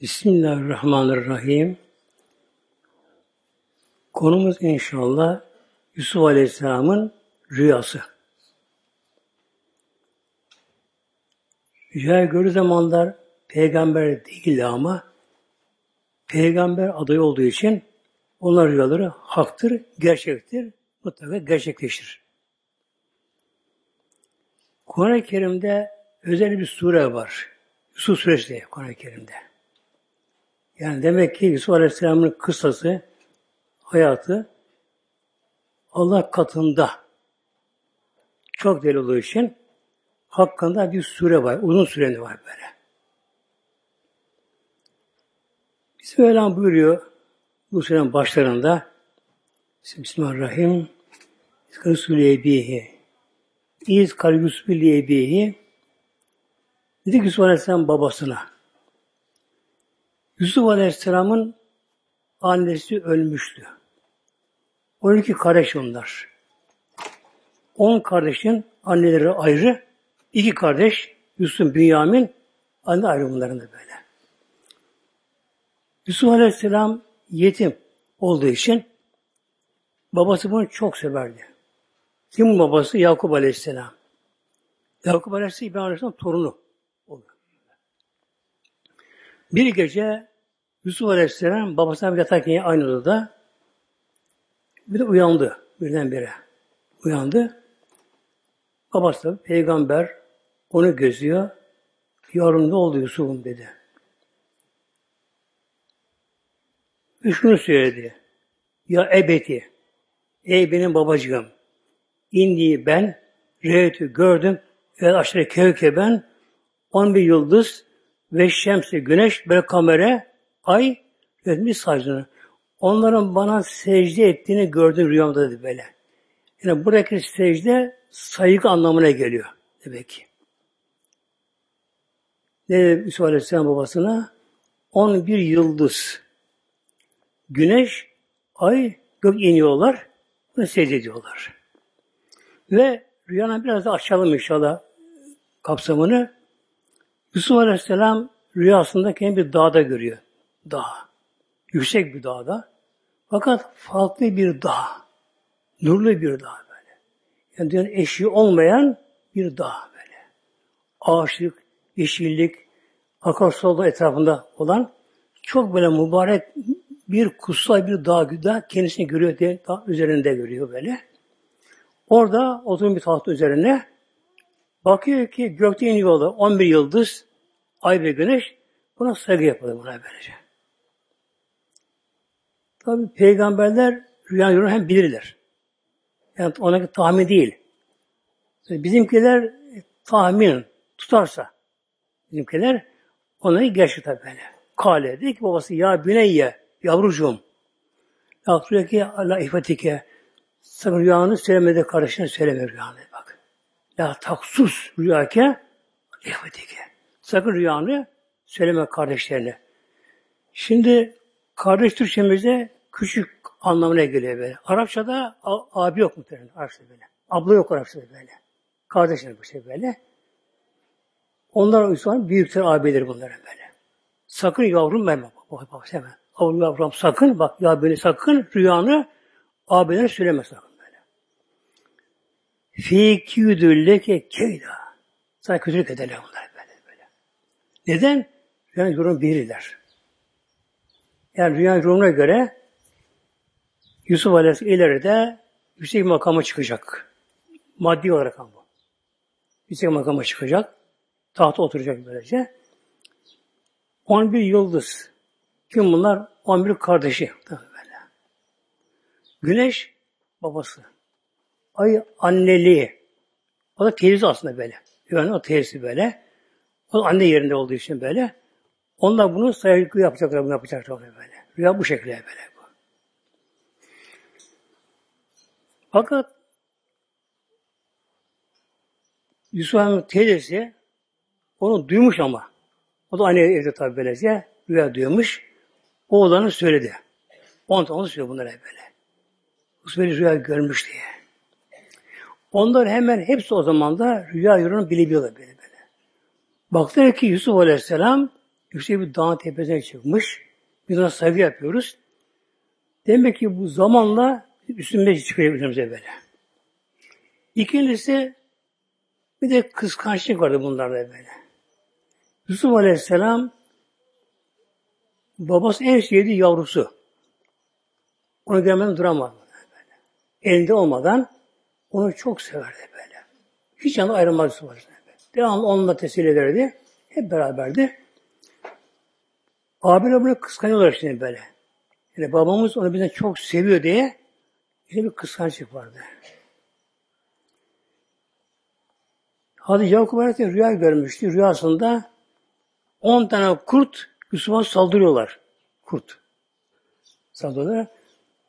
Bismillahirrahmanirrahim. Konumuz inşallah Yusuf Aleyhisselam'ın rüyası. Rüya gördüğü zamanlar peygamber değildi ama peygamber adayı olduğu için onlar rüyaları haktır, gerçektir, mutlaka gerçekleşir. Kur'an-ı Kerim'de özel bir sure var. Yusuf Suresi diye Kur'an-ı Kerim'de. Yani demek ki Yusuf Aleyhisselam'ın kıssası, hayatı Allah katında çok deli olduğu için hakkında bir sure var. Uzun süreni var böyle. Mevlam buyuruyor bu surenin başlarında Bismillahirrahmanirrahim Resulü İz kal Yusuf Ebihi Dedi ki Yusuf Aleyhisselam babasına Yusuf Aleyhisselam'ın annesi ölmüştü. 12 kardeş onlar. 10 kardeşin anneleri ayrı. iki kardeş Yusuf Bünyamin anne ayrı bunların böyle. Yusuf Aleyhisselam yetim olduğu için babası bunu çok severdi. Kim babası? Yakup Aleyhisselam. Yakup Aleyhisselam İbrahim Aleyhisselam torunu. Bir gece Yusuf Aleyhisselam babasına bir yatarken aynı odada bir de uyandı birdenbire. Uyandı. Babası da peygamber onu gözüyor. Yavrum ne oldu Yusuf'um dedi. Ve şunu söyledi. Ya ebeti, ey benim babacığım, indiği ben, reytü gördüm, ve aşırı kevke ben, on bir yıldız, ve şemsi güneş ve kamera ay etmiş sacını. Onların bana secde ettiğini gördüm rüyamda dedi böyle. Yani buradaki secde saygı anlamına geliyor demek ki. Ne dedi Yusuf Aleyhisselam babasına? 11 yıldız, güneş, ay, gök iniyorlar ve secde ediyorlar. Ve rüyanın biraz da açalım inşallah kapsamını. Yusuf Aleyhisselam rüyasında kendi bir dağda görüyor. Dağ. Yüksek bir dağda. Fakat farklı bir dağ. Nurlu bir dağ böyle. Yani dünyanın eşiği olmayan bir dağ böyle. Ağaçlık, yeşillik, akarsular etrafında olan çok böyle mübarek bir kutsal bir dağ, dağ kendisini görüyor diye dağ üzerinde görüyor böyle. Orada oturun bir taht üzerine Bakıyor ki gökte iniyorlar 11 yıldız, ay ve güneş. Buna saygı yapılır buna böylece. Tabi peygamberler rüya yorunu hem bilirler. Yani onaki tahmin değil. Bizimkiler tahmin tutarsa bizimkiler onları gerçek tabi böyle. Kale dedi ki babası ya büneyye yavrucuğum ya ki Allah ifetike sakın rüyanı söylemedi kardeşine söyleme rüyanı. La taksus rüyake ihvetike. Sakın rüyanı söyleme kardeşlerine. Şimdi kardeş Türkçemizde küçük anlamına geliyor böyle. Arapçada abi yok muhtemelen Arapçada böyle. Abla yok Arapçada böyle. Kardeşler bu şey böyle. Onlar o yüzden büyükler abileri bunların böyle. Sakın yavrum verme. Bak bak hemen. Yavrum yavrum sakın bak ya beni sakın rüyanı abilerine söyleme sakın. Fî kîdülleke keyda. Sana kötülük ederler bunlar böyle böyle. Neden? Rüya yorum bilirler. Yani rüya yorumuna göre Yusuf Aleyhisselam ileride yüksek makama çıkacak. Maddi olarak ama. Yüksek makama çıkacak. Tahta oturacak böylece. 11 yıldız. Kim bunlar? 11 kardeşi. Güneş babası. Ay anneliği. O da teyze aslında böyle. Yani o teyzesi böyle. O da anne yerinde olduğu için böyle. Onlar bunu saygı yapacaklar, bunu yapacaklar böyle. Rüya bu şekilde böyle. Fakat Yusuf'un teyzesi onu duymuş ama. O da anne evde tabi böylece. Rüya duymuş. O olanı söyledi. On onu söylüyor bunlara böyle. Yusuf rüya görmüş diye. Onlar hemen hepsi o zaman da rüya yorunu bilebiliyorlar böyle böyle. Baktılar ki Yusuf Aleyhisselam yüksek bir dağın tepesine çıkmış. Biz ona saygı yapıyoruz. Demek ki bu zamanla üstümüze çıkıyor üzerimize böyle. İkincisi bir de kıskançlık vardı bunlarda böyle. Yusuf Aleyhisselam babası en sevdiği yavrusu. Onu görmeden duramaz. Böyle. Elinde olmadan onu çok severdi böyle. Hiç yanında ayrılmaz Yusuf Aleyhisselam. Devamlı onunla tesir ederdi. Hep beraberdi. Abiler bunu kıskanıyorlar şimdi böyle. Yani babamız onu bizden çok seviyor diye bir kıskançlık vardı. Hadi Yakup Aleyhisselam rüya görmüştü. Rüyasında 10 tane kurt Yusuf'a saldırıyorlar. Kurt. Saldırıyorlar.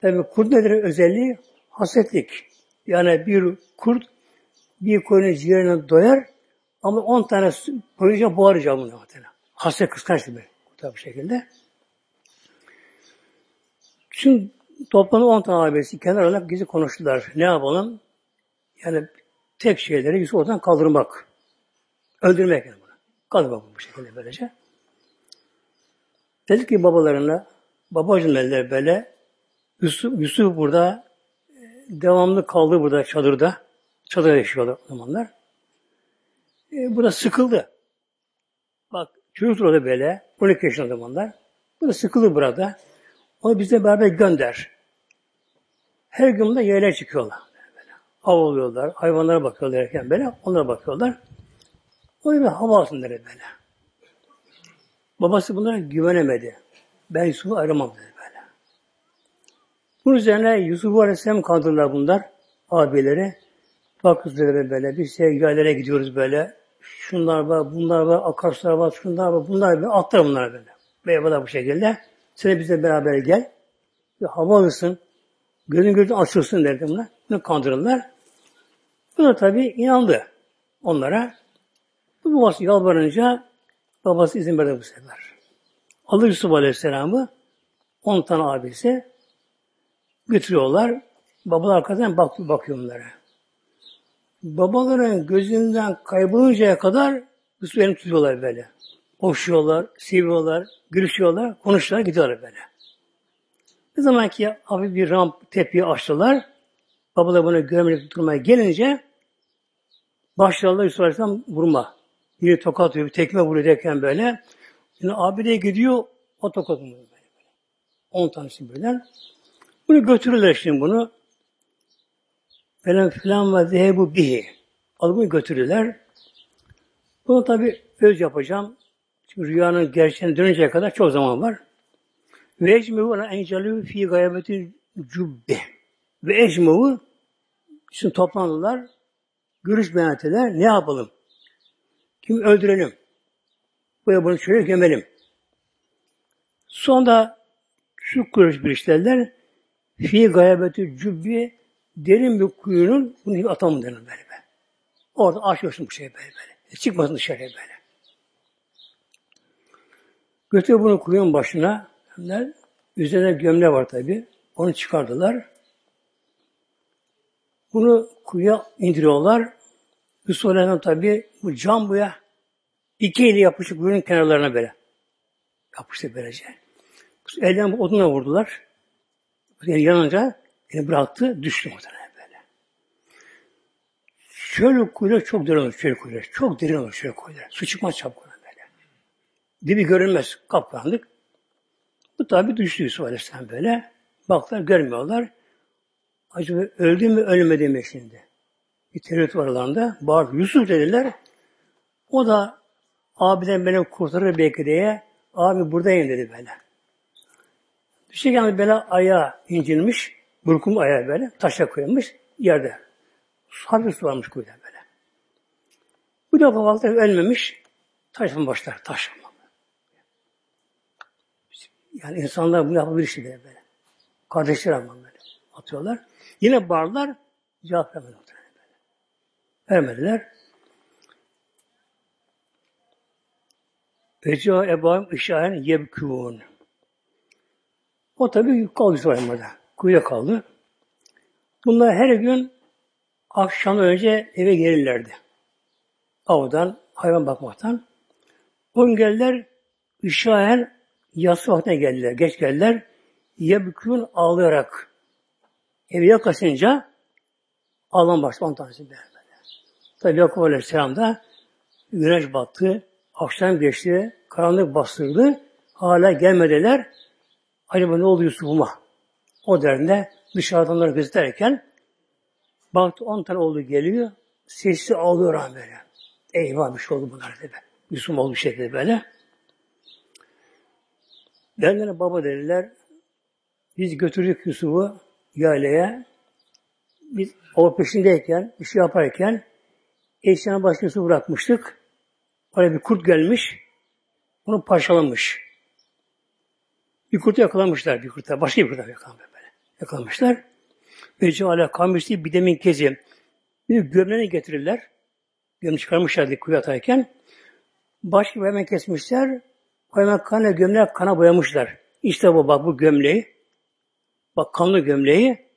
Tabi kurt nedir özelliği? Hasetlik. Yani bir kurt bir koyunun ciğerine doyar ama 10 tane koyunca boğar camını. Haset kıskanç gibi. Bu şekilde. Şimdi toplamda 10 tane abisi kenar olarak gizli konuştular. Ne yapalım? Yani tek şeyleri Yusuf oradan kaldırmak. Öldürmek yani bunu. Kaldırmak bu şekilde böylece. Dedik ki babalarına, babacım dediler böyle, Yusuf, Yusuf burada e, devamlı kaldı burada çadırda. Çadırda yaşıyorlar o zamanlar. E, burada sıkıldı. Bak çocuk orada böyle, 12 yaşında zamanlar. Burada sıkıldı burada. Onu bize beraber gönder. Her gün de yerler çıkıyorlar. Böyle. Av oluyorlar, hayvanlara bakıyorlar erken böyle, onlara bakıyorlar. O bir hava alsınlar böyle. Babası bunlara güvenemedi. Ben Yusuf'u aramam dedi böyle. Bunun üzerine Yusuf Aleyhisselam kandırdılar bunlar. Abileri. Bak kızları böyle. Biz şey, yerlere gidiyoruz böyle. Şunlar var, bunlar var, akarsular var, şunlar var, bunlar var. Atlar bunlar böyle. Beyefendi bu şekilde. Sen bizle beraber gel. Bir hava alırsın. Gözün gözün açılsın derdi bunlar. Bunu kandırırlar. Bu da tabi inandı onlara. Bu babası yalvarınca babası izin verdi bu sefer. Alır Yusuf Aleyhisselam'ı on tane abisi götürüyorlar. Babalar arkadan bak, bakıyor onlara. Babaların gözünden kayboluncaya kadar Yusuf elini tutuyorlar böyle. Koşuyorlar, seviyorlar, gülüşüyorlar, konuşuyorlar, gidiyorlar böyle. Ne zaman ki abi bir ramp tepeyi açtılar, babalar bunu görmeye durmaya gelince başlarlar Yusuf Aleyhisselam vurma. Yine tokat atıyor, tekme vuruyor derken böyle. Şimdi abi de gidiyor, o tokat vuruyor böyle. böyle. On tanesi birden. Bunu götürürler şimdi bunu. Falan filan ve zehebu bihi. Alıp bunu götürürler. Bunu tabi öz yapacağım. Rüyanın gerçeğine dönünceye kadar çok zaman var. Ve ecmevu ana encalü fi gayabeti cübbe. Ve ecmevu şimdi toplandılar. Görüş beyan. Ne yapalım? Kim öldürelim? Bu bunu şöyle gömelim. Sonra şu görüş bir işlerler. Fi gayabeti cübbi derin bir kuyunun bunu atalım denir böyle. Orada açıyorsun bu şey böyle böyle. Çıkmasın dışarıya böyle. Götürüyor bunu kuyunun başına. Onlar, üzerine gömle var tabi. Onu çıkardılar. Bunu kuyuya indiriyorlar. Yusuf Aleyhisselam tabi bu cam buya iki eli yapışık kuyunun kenarlarına böyle. Yapıştı böylece. Elden oduna vurdular. Yani yanınca beni bıraktı, düştü muhtemelen böyle. Şöyle kuyular çok derin olur, şöyle kuyular. Çok derin olur şöyle kuyular. Su çıkmaz çabuk. Dibi görünmez, kapkaranlık. Bu tabi düştü Yusuf Aleyhisselam böyle. Baklar görmüyorlar. Acaba öldü mü ölmedi mi şimdi? Bir tereddüt var aralarında. Bağır, Yusuf dediler. O da abiden beni kurtarır belki diye abi buradayım dedi böyle. Düşerken böyle ayağı incinmiş. Burkum ayağı böyle. Taşa koyulmuş yerde. Hafif su varmış kuyuda böyle. Bu defa baktı ölmemiş. Taştan başlar. Taş. Yani insanlar bunu yapabilir işte böyle. Kardeşler ama böyle. Atıyorlar. Yine bağırlar. Cevap vermediler. Böyle. Vermediler. Veca ebâim işâhen yebkûn. O tabi kaldı sonra Kuyuya kaldı. Bunlar her gün akşam önce eve gelirlerdi. Avdan, hayvan bakmaktan. O gün geldiler, Üşayen yatsı vaktine geldiler. Geç geldiler. Yebkün ağlayarak evi yakasınca ağlam başladı. On tanesi böyle. Tabi Yakup Aleyhisselam da güneş battı. Akşam geçti. Karanlık bastırdı. Hala gelmediler. Acaba ne oldu Yusuf'uma? O derdinde dışarıdan onları gözeterken baktı on tane oğlu geliyor. Sesli ağlıyor böyle. Eyvah bir şey oldu bunlar dedi. Yusuf oldu bir şey dedi böyle. Derler baba dediler. Biz götürdük Yusuf'u yaylaya. Biz o peşindeyken, bir şey yaparken eşyanın başını Yusuf'u bırakmıştık. Oraya bir kurt gelmiş. Onu parçalamış. Bir kurtu yakalamışlar bir kurta. Başka bir kurta yakalamışlar böyle. Yakalamışlar. Ve ceale kamıştı bir demin kezi. Bir gömleğini getirirler. Gömleğini çıkarmışlardı kuyu atarken. Başka bir hemen kesmişler. Hemen kanla gömleği kana boyamışlar. İşte bu bak bu gömleği. Bak kanlı gömleği.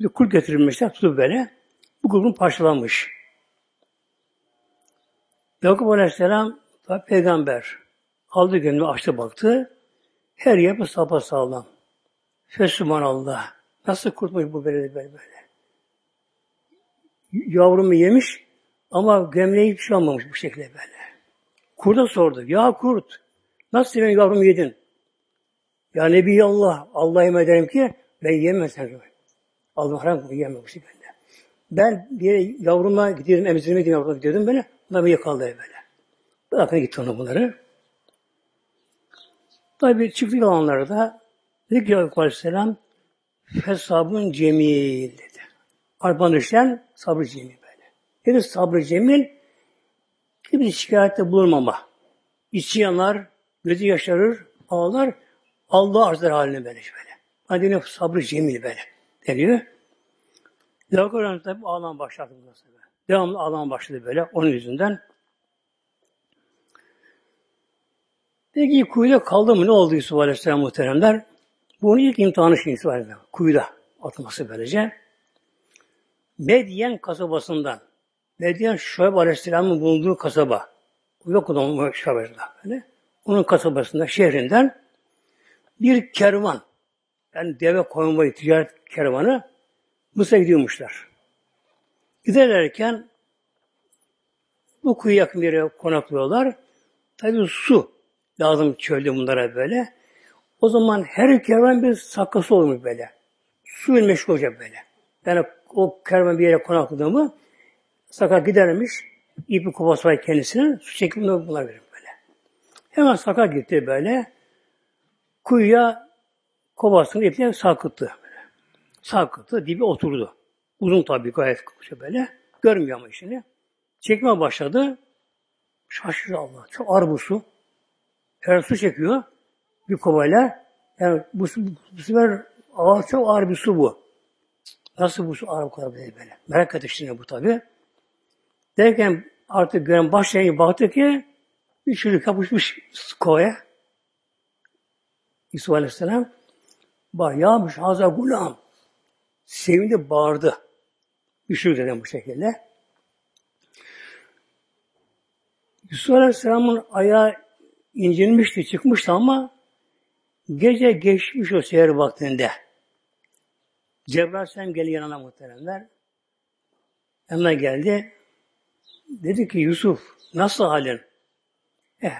Bir kurt getirilmişler tutup böyle. Bu kurtun parçalanmış. Yakup Aleyhisselam peygamber. Aldı gömleği açtı baktı. Her yapı sapa sağlam. Allah. Nasıl kurtmuş bu böyle böyle böyle. Yavrumu yemiş ama gömleği hiç şey olmamış bu şekilde böyle. Kurda sordu. Ya kurt nasıl benim yavrumu yedin? Ya Nebi Allah, Allah'a yemin ederim ki ben yemem sen. Allah haram yemem bu şekilde. Ben bir yavruma gidiyordum, emzirmeye gidiyordum, yavruma gidiyordum böyle. Bunlar beni yakaladı böyle. Bırakın gitti onu bunları. Tabi çıktı yalanlarda dedi ki Aleyhisselam fesabun cemil dedi. Arpan düşen sabrı cemil böyle. Dedi sabrı cemil bir şikayette bulunmama. İçi yanar, gözü yaşarır, ağlar, Allah arz eder haline böyle böyle. Hadi ne sabrı cemil böyle deniyor. Yakup tabi ağlam başladı. Devamlı ağlam başladı böyle onun yüzünden. Peki kuyuda kaldı mı? Ne oldu Yusuf Aleyhisselam muhteremler? Bunun ilk imtihanı şimdi Yusuf Aleyhisselam. Kuyuda atması böylece. Medyen kasabasından Medyen Şuayb Aleyhisselam'ın bulunduğu kasaba. Yok onun Şuayb'da böyle. Onun kasabasında, şehrinden bir kervan yani deve konvoyu ticaret kervanı Mısır'a gidiyormuşlar. Giderlerken bu kuyu yakın yere konaklıyorlar. Tabi su lazım çölde bunlara böyle. O zaman her kervan bir sakası olmuş böyle. Su meşgul olacak böyle. Yani o kervan bir yere konakladı mı saka gidermiş. ipi kovası var kendisine. Su çekip bunlar böyle. Hemen saka gitti böyle. Kuyuya kovasını iple sarkıttı. Böyle. Sarkıttı. Dibi oturdu. Uzun tabii gayet böyle. Görmüyor ama işini. Çekme başladı. Şaşırdı Allah. Çok ağır bu su. Her su çekiyor bir kovayla. Yani bu, bu sefer ağır, çok ağır bir su bu. Nasıl bu su ağır bu kadar böyle? Merak etti şimdi bu tabi. Derken artık gören başlayınca baktı ki bir çocuk yapışmış kovaya. Yusuf Aleyhisselam bak yağmış haza gulam. Sevindi bağırdı. Üşür dedim bu şekilde. Yusuf Aleyhisselam'ın ayağı incinmişti, çıkmıştı ama gece geçmiş o seher vaktinde Cebrail Aleyhisselam geldi yanına muhteremler. Yanına geldi. Dedi ki Yusuf nasıl halin? Eh,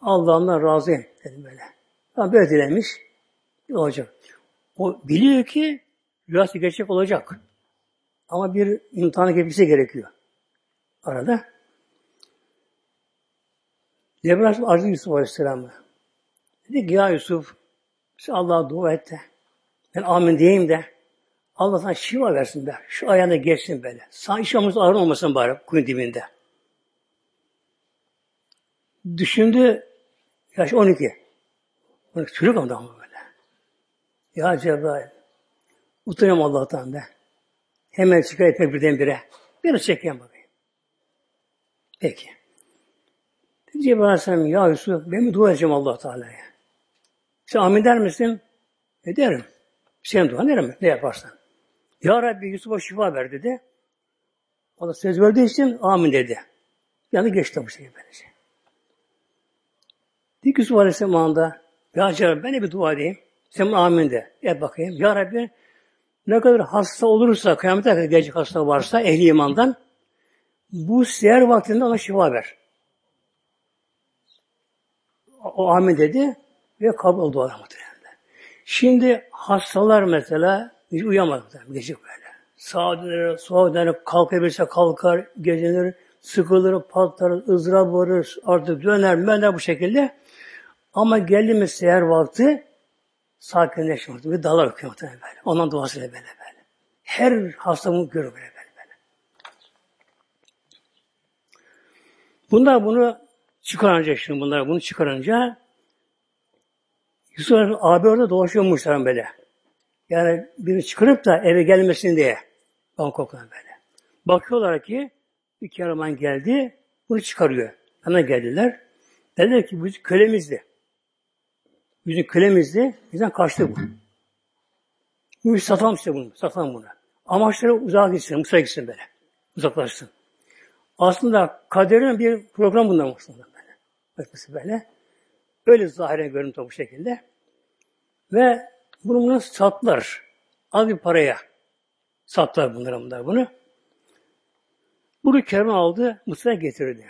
Allah'ımdan razıyım dedim böyle. Ama böyle dilemiş. Olacak. O biliyor ki rüyası gerçek olacak. Ama bir imtihanı geçmesi gerekiyor. Arada. Cebrail arzu Yusuf Aleyhisselam'a. Dedi ki ya Yusuf sen Allah'a dua et de ben amin diyeyim de Allah sana şifa versin be. Şu ayağına geçsin böyle. Sağ iş ağrın olmasın bari kuyun dibinde. Düşündü yaş 12. 12 çocuk ama böyle. Ya Cebrail utanıyorum Allah'tan be. Hemen çıkar etmek birdenbire. Biraz çekeyim bakayım. Peki. Cebrail Aleyhisselam ya Yusuf ben mi dua edeceğim allah Teala'ya? Sen amin der misin? Ederim. Sen dua ederim ne yaparsan. Ya Rabbi Yusuf'a şifa ver dedi. O da söz verdiği için amin dedi. Yani geçti bu şey böylece. Dik Yusuf Aleyhisselam anda ya Cenab ben de bir dua edeyim. Sen amin de. Yap bakayım. Ya Rabbi ne kadar hasta olursa, kıyamete kadar gelecek hasta varsa ehli imandan bu seher vaktinde ona şifa ver. O amin dedi ve kabul oldu o Şimdi hastalar mesela hiç uyamadı. Gece böyle. Sağa döner, sola döner, kalkabilirse kalkar, gecenir, sıkılır, patlar, ızdırap varır, artık döner, möner bu şekilde. Ama geldi mi seher vakti sakinleşiyor. Bir dalar okuyor böyle. Ondan duasıyla böyle böyle. Her hastamı görüyor böyle böyle. böyle. Bunlar bunu çıkarınca şimdi bunlar bunu çıkarınca Yusuf abi orada dolaşıyormuşlar böyle. Yani biri çıkarıp da eve gelmesin diye. Bangkok'tan böyle. Bakıyorlar ki bir kervan geldi, bunu çıkarıyor. Hemen geldiler. Dediler ki bu kölemizdi. Bizim kölemizdi. Bizden kaçtı bu. Bu satalım işte bunu. Satalım bunu. Amaçları uzağa gitsin. Mısır'a gitsin böyle. Uzaklaşsın. Aslında kaderin bir program bundan aslında böyle. Bakması böyle. Öyle zahiren görüntü bu şekilde. Ve bunu bunu sattılar. Az bir paraya sattılar bunları bunlar bunu. Bunu kervan aldı, Mısır'a getirdi.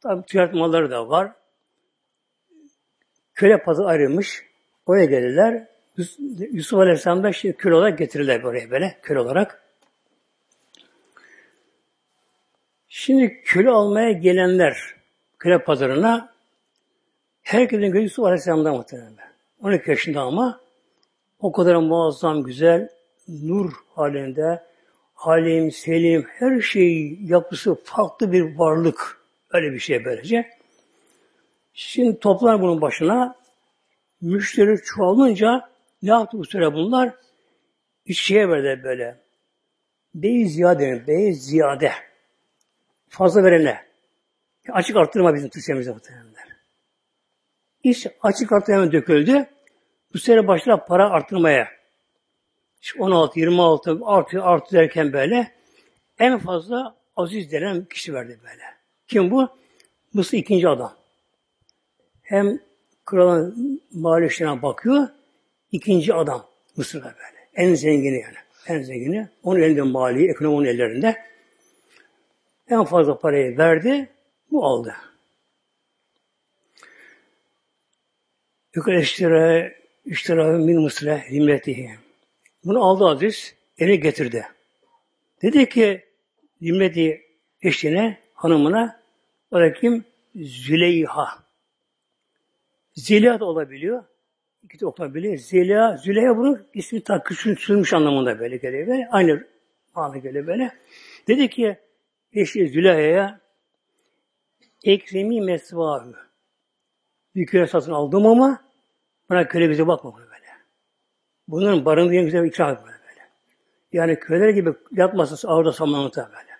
Tabi ticaret malları da var. Köle pazı ayrılmış. Oraya gelirler. Yusuf Aleyhisselam da işte köle olarak getirirler buraya böyle, köle olarak. Şimdi köle almaya gelenler köle pazarına herkesin gözü Yusuf Aleyhisselam'dan muhtemelen. 12 yaşında ama o kadar muazzam, güzel, nur halinde, halim, selim, her şey yapısı farklı bir varlık. Öyle bir şey böylece. Şimdi toplar bunun başına. Müşteri çoğalınca ne yaptı bu süre bunlar? İşçiye verdi böyle. Bey ziyade, bey ziyade. Fazla verene. Açık arttırma bizim Türkçemizde muhtemelenler. İş açık arttırma döküldü. Bu sene başladı para arttırmaya. İşte 16, 26 artıyor, artıyor derken böyle en fazla Aziz denen kişi verdi böyle. Kim bu? Mısır ikinci adam. Hem kralın mali bakıyor, ikinci adam Mısır'da böyle. En zengini yani. En zengini. Onun elinde mali, ekonomi onun ellerinde. En fazla parayı verdi, bu aldı. Yukarı iştire min Mısır'a himletihi. Bunu aldı Aziz, eve getirdi. Dedi ki, himleti eşine, hanımına, o da kim? Züleyha. Zeliha da olabiliyor. İki de okunabiliyor. Zeliha, Züleyha bunun ismi tak küçülmüş anlamında böyle geliyor. Böyle. Aynı mana geliyor böyle. Dedi ki eşi Züleyha'ya ekremi mesvahı. Bir köle satın aldım ama bana köle bize bakma böyle. Bunların barındığı güzel bir ikram böyle böyle. Yani köleler gibi yatmasın ağırda samanlıkta böyle.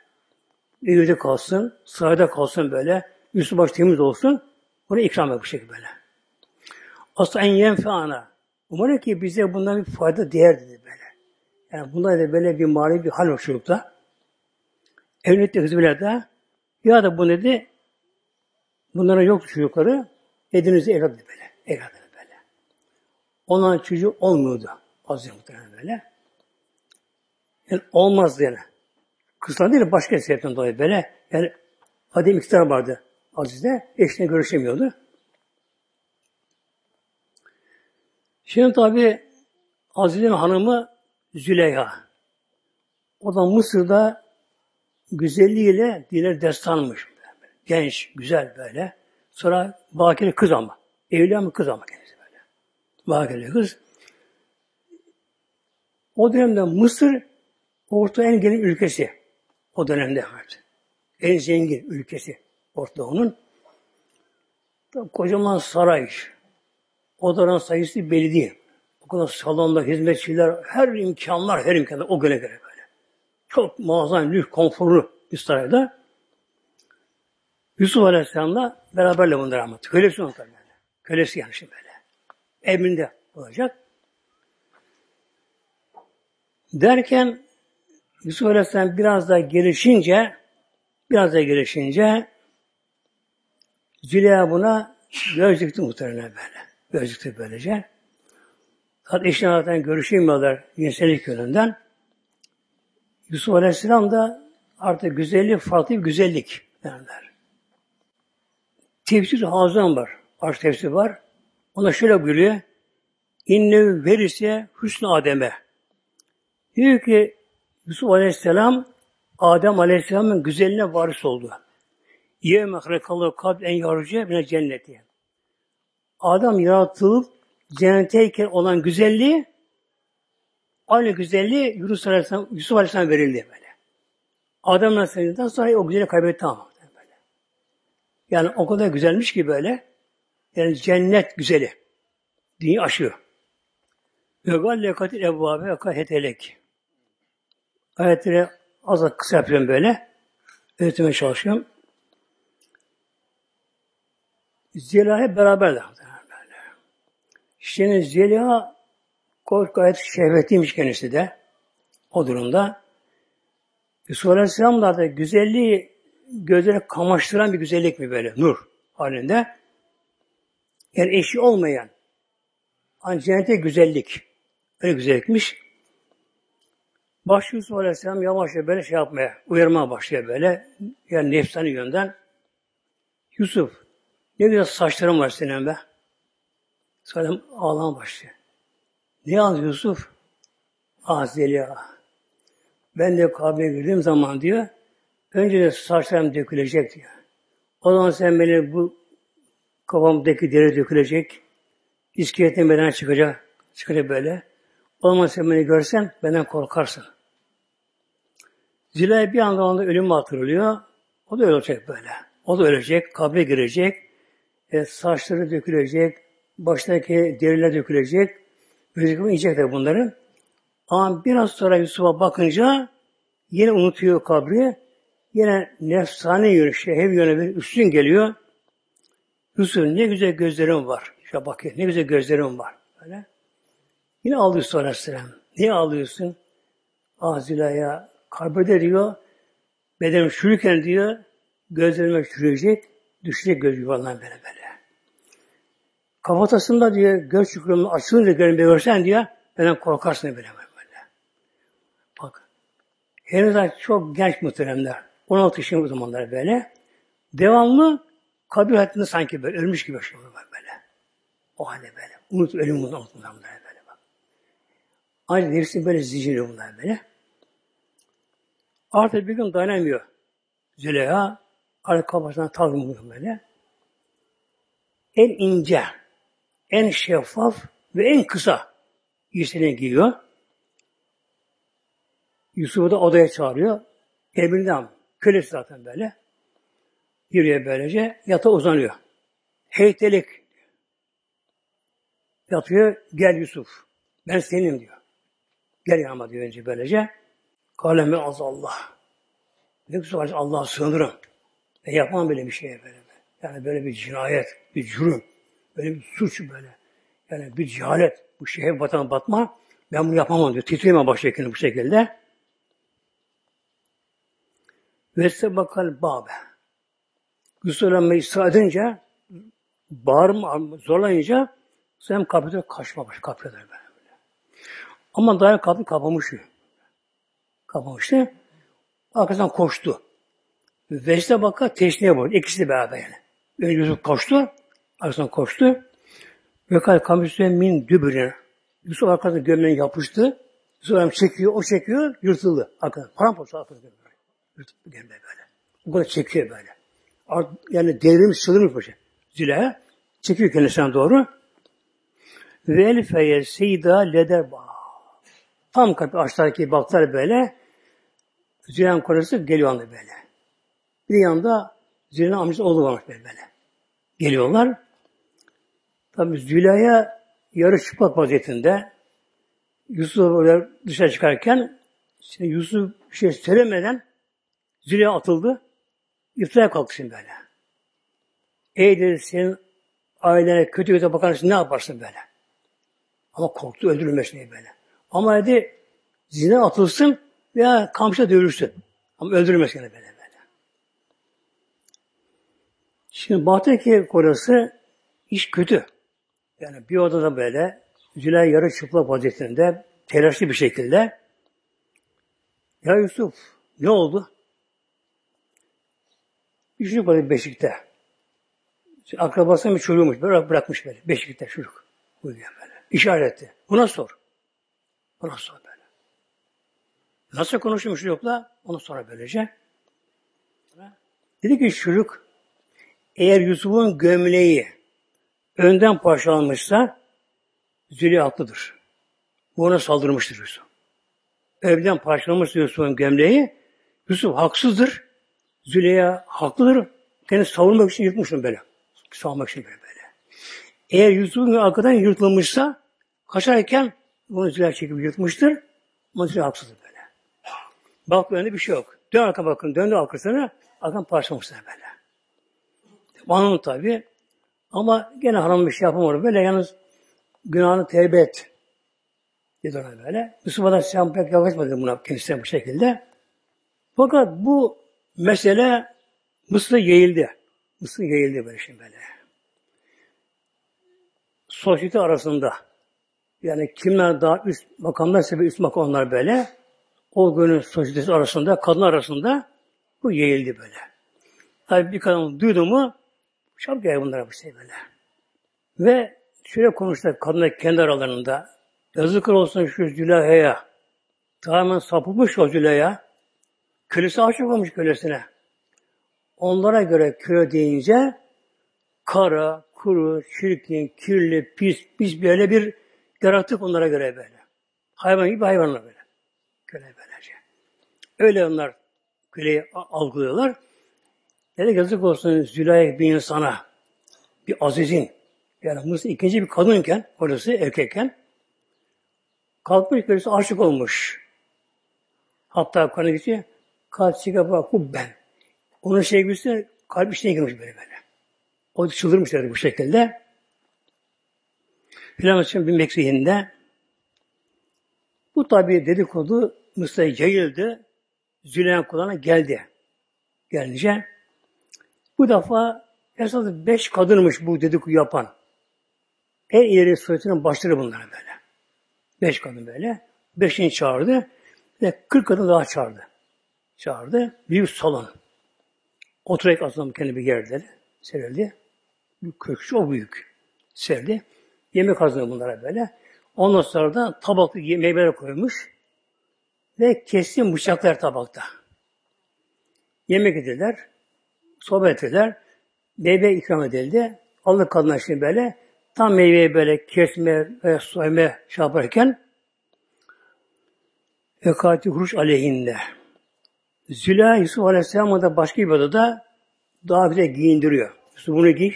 Evde kalsın, sahada kalsın böyle, üstü baş temiz olsun, bunu ikram et bu şekilde böyle. Aslında en yenfeana. Umarım ki bize bundan bir fayda değer dedi böyle. Yani bunlar da böyle bir mali bir hal hoşlukta. Evlilikte hizmetlerde ya da bu dedi bunlara yok çocukları edinizi evlat dedi böyle. Evlat dedi böyle. Onların çocuğu olmuyordu. Az muhtemelen böyle. Yani olmaz yani. Kızlar değil başka sebepten dolayı böyle. Yani Adem iktidar vardı Aziz'de. Eşine görüşemiyordu. Şimdi tabi Aziz'in hanımı Züleyha. O da Mısır'da güzelliğiyle diler destanmış. Genç, güzel böyle. Sonra bakire kız ama. Evli ama kız ama kendisi böyle. Bakire kız. O dönemde Mısır Orta en gelin ülkesi. O dönemde vardı. En zengin ülkesi Orta Doğu'nun. Kocaman saray, Odaların sayısı belli değil. O kadar salonlar, hizmetçiler, her imkanlar, her imkanlar o göre göre böyle. Çok muazzam, lüks, konforlu bir sarayda. Yusuf Aleyhisselam'la beraberle bunlar ama. Kölesi tabii böyle. Kölesi yani şimdi böyle. Emrinde olacak. Derken Yusuf Aleyhisselam biraz da gelişince biraz da gelişince Züleyha buna Gözlüktü muhtemelen böyle. Gözlüktü böylece. Zaten eşine zaten görüşemiyorlar cinsellik yönünden. Yusuf Aleyhisselam da artık güzellik farklı bir güzellik derler. Tefsir Hazan var. Arş tefsir var. Ona şöyle buyuruyor. İnne verirse hüsnü Adem'e. Diyor ki Yusuf Aleyhisselam Adem Aleyhisselam'ın güzeline varis oldu. Yevme hrekallahu kad en yarıcı bine cenneti. Adam yaratılıp cennetteyken olan güzelliği aynı güzelliği Yusuf Aleyhisselam, Yusuf Aleyhisselam verildi böyle. Adam Aleyhisselam'dan sonra o güzelliği kaybetti ama. Böyle. Yani o kadar güzelmiş ki böyle. Yani cennet güzeli. Dini aşıyor. Ve galle katil evvabe ve kahetelek. Ayetleri az az kısa yapıyorum böyle. Öğretmeye çalışıyorum. Zeliha hep beraberler. Şimdi Zeliha gayet şehvetliymiş kendisi de. O durumda. Yusuf Aleyhisselam da, güzelliği gözleri kamaştıran bir güzellik mi böyle? Nur halinde. Yani eşi olmayan ancak cennete güzellik. Öyle güzellikmiş. Başlıyor Yusuf Aleyhisselam yavaşça böyle şey yapmaya, uyarmaya başlıyor böyle. Yani nefsani yönden. Yusuf, ne güzel saçların var senin be. Sonra ağlama başlıyor. Ne yalnız Yusuf? Ah Zeliha. Ben de Kabe'ye girdiğim zaman diyor, önce de saçlarım dökülecek diyor. O zaman sen beni bu kafamdaki deri dökülecek, iskeletin bedene çıkacak, çıkacak böyle. O zaman sen beni görsen benden korkarsın. Zilay bir anda onda ölümü hatırlıyor. O da ölecek böyle. O da ölecek, kabre girecek, e, saçları dökülecek, baştaki deriler dökülecek, gözükümü yiyecek de bunları. Ama biraz sonra Yusuf'a bakınca yine unutuyor kabri. Yine nefsane yönü, şehir yönü bir üstün geliyor. Yusuf ne güzel gözlerim var. İşte bakıyor ne güzel gözlerim var. Böyle. Yine ağlıyor sonra Aleyhisselam. Niye ağlıyorsun? Züleyha kabrede diyor, bedenim çürürken diyor, gözlerime çürüyecek, düşecek göz yuvarlan böyle böyle. Kafatasında diyor, göz çukurumda açılınca görünme görsen diyor, benden korkarsın böyle böyle. Bak, henüz çok genç muhteremler. 16 yaşında bu zamanlar böyle. Devamlı kabir hayatında sanki böyle ölmüş gibi yaşıyor böyle. O halde böyle. Unut, ölüm unutmadan böyle böyle bak. Aynı nefsin böyle ziciri bunlar böyle. Artık bir gün dayanamıyor. Züleyha arka kafasına tavrım böyle. En ince, en şeffaf ve en kısa giysilerini giyiyor. Yusuf'u da odaya çağırıyor. Emrinden kölesi zaten böyle. Giriyor böylece, yata uzanıyor. Heytelik. Yatıyor, gel Yusuf. Ben senin diyor. Gel yanıma diyor önce böylece. Kalemi az Allah. Güzel var Allah'a sığınırım. Ve yapmam böyle bir şeye böyle. Yani böyle bir cinayet, bir cürüm, böyle bir suç böyle. Yani bir cehalet, bu şehir vatan batma, ben bunu yapamam diyor. Titreyemem baştakini bu şekilde. Ve sebakal babe. Güsülenmeyi ısrar edince, bağırma, zorlayınca, sen kapıda kaçma baş, kapıda böyle. Ama dayan kapı kapamış kapamıştı. Arkasından koştu. Vecde baka teşniye vurdu. İkisi de beraber yani. Önce Yusuf koştu. Arkasından koştu. Ve kal kamıştı min dübürüne. Yusuf arkasından gömleğine yapıştı. Yusuf çekiyor, o çekiyor, yırtıldı. Arkadan. Paramparça arkasından gömleği. Yırtıldı gömleği böyle. Bu kadar çekiyor böyle. Yani devrilmiş, sığdırmış böyle. Zile çekiyor kendisinden doğru. Ve el feye seyda leder. Tam kapı aşağıdaki baklar böyle. Züleyha'nın kocası geliyor anda böyle. Bir yanda Züleyha amcası oğlu varmış böyle, böyle. Geliyorlar. Tabi Züleyha yarı çıplak vaziyetinde Yusuf böyle dışarı çıkarken işte Yusuf bir şey söylemeden Züleyha atıldı. İftira kalktı şimdi böyle. Ey dedi senin ailene kötü göze bakarsın ne yaparsın böyle. Ama korktu öldürülmesine böyle. Ama dedi zina atılsın veya kamçıda dövülürsün. Ama öldürülmez gene böyle. Şimdi Batı'daki kocası iş kötü. Yani bir odada böyle Züleyha yarı çıplak vaziyetinde telaşlı bir şekilde ya Yusuf ne oldu? Bir çocuk vardı Beşik'te. Akrabasının bir çocuğumuş. Böyle bırakmış böyle. Beşik'te çocuk. Uyuyor böyle. İşaretti. Buna sor. Buna sor böyle. Nasıl konuşmuş çocukla? Onu sonra böylece. Dedi ki çocuk eğer Yusuf'un gömleği önden parçalanmışsa Züleyha haklıdır. Bu ona saldırmıştır Yusuf. Evden parçalanmış Yusuf'un gömleği. Yusuf haksızdır. Züleyha haklıdır. Kendini savunmak için yırtmışım böyle. Savunmak için böyle böyle. Eğer Yusuf'un arkadan yırtılmışsa kaçarken bunu Züleyha çekip yırtmıştır. Ama Züleyha haksızdır böyle. Bak önünde bir şey yok. Dön arka bakın. Döndü arkasına. Arkadan parçalamışlar böyle. Anladım tabi. Ama gene hanım bir şey yapamadı. Böyle yalnız günahını tevbe et. Dedi ona böyle. Da sen pek yaklaşmadı buna kendisine bu şekilde. Fakat bu mesele Mısır'a yayıldı. Mısır'a yayıldı böyle şey böyle. Sosyete arasında yani kimler daha üst makamlar sebebi üst makamlar böyle o günün sosyetesi arasında, kadın arasında bu yayıldı böyle. Tabi bir kadın duydu mu çok yayıldı bunlara bu şey böyle. Ve şöyle konuştular kadınlar kendi aralarında. Yazıklar olsun şu Züleyha'ya. Tamamen sapılmış o Züleyha. Kölesi aşık olmuş kölesine. Onlara göre köle deyince kara, kuru, çirkin, kirli, pis, pis böyle bir yaratık onlara göre böyle. Hayvan gibi hayvanlar böyle. Köle böylece. Öyle onlar köleyi algılıyorlar. Dedi yazık olsun Züleyha bir insana, bir azizin, yani Mısır ikinci bir kadınken, orası erkekken, kalkmış birisi aşık olmuş. Hatta kanı geçiyor, bak bu ben. Onun sevgisi kalp içine girmiş böyle böyle. O çıldırmış dedi bu şekilde. Filan için bir meksiyinde bu tabi dedikodu Mısır'a yayıldı. Züleyha kulağına geldi. Gelince bu defa esas beş kadınmış bu dedikodu yapan. En ileri soyutunun başları bunlar böyle. Beş kadın böyle. Beşini çağırdı. Ve kırk kadın daha çağırdı. Çağırdı. Büyük salon. Oturarak aslında kendi bir yerde serildi. Kökçü o büyük. Serildi. Yemek hazırladı bunlara böyle. Ondan sonra da tabaklı meyveler koymuş. Ve keskin bıçaklar tabakta. Yemek edildiler. Sohbet ettiler. Meyve ikram edildi. Allah kadınlar şimdi böyle tam meyveyi böyle kesme ve soyma şey yaparken Ekati huruş aleyhinde. Züleyha Yusuf Aleyhisselam'a da başka bir odada daha güzel giyindiriyor. Yusuf bunu giy.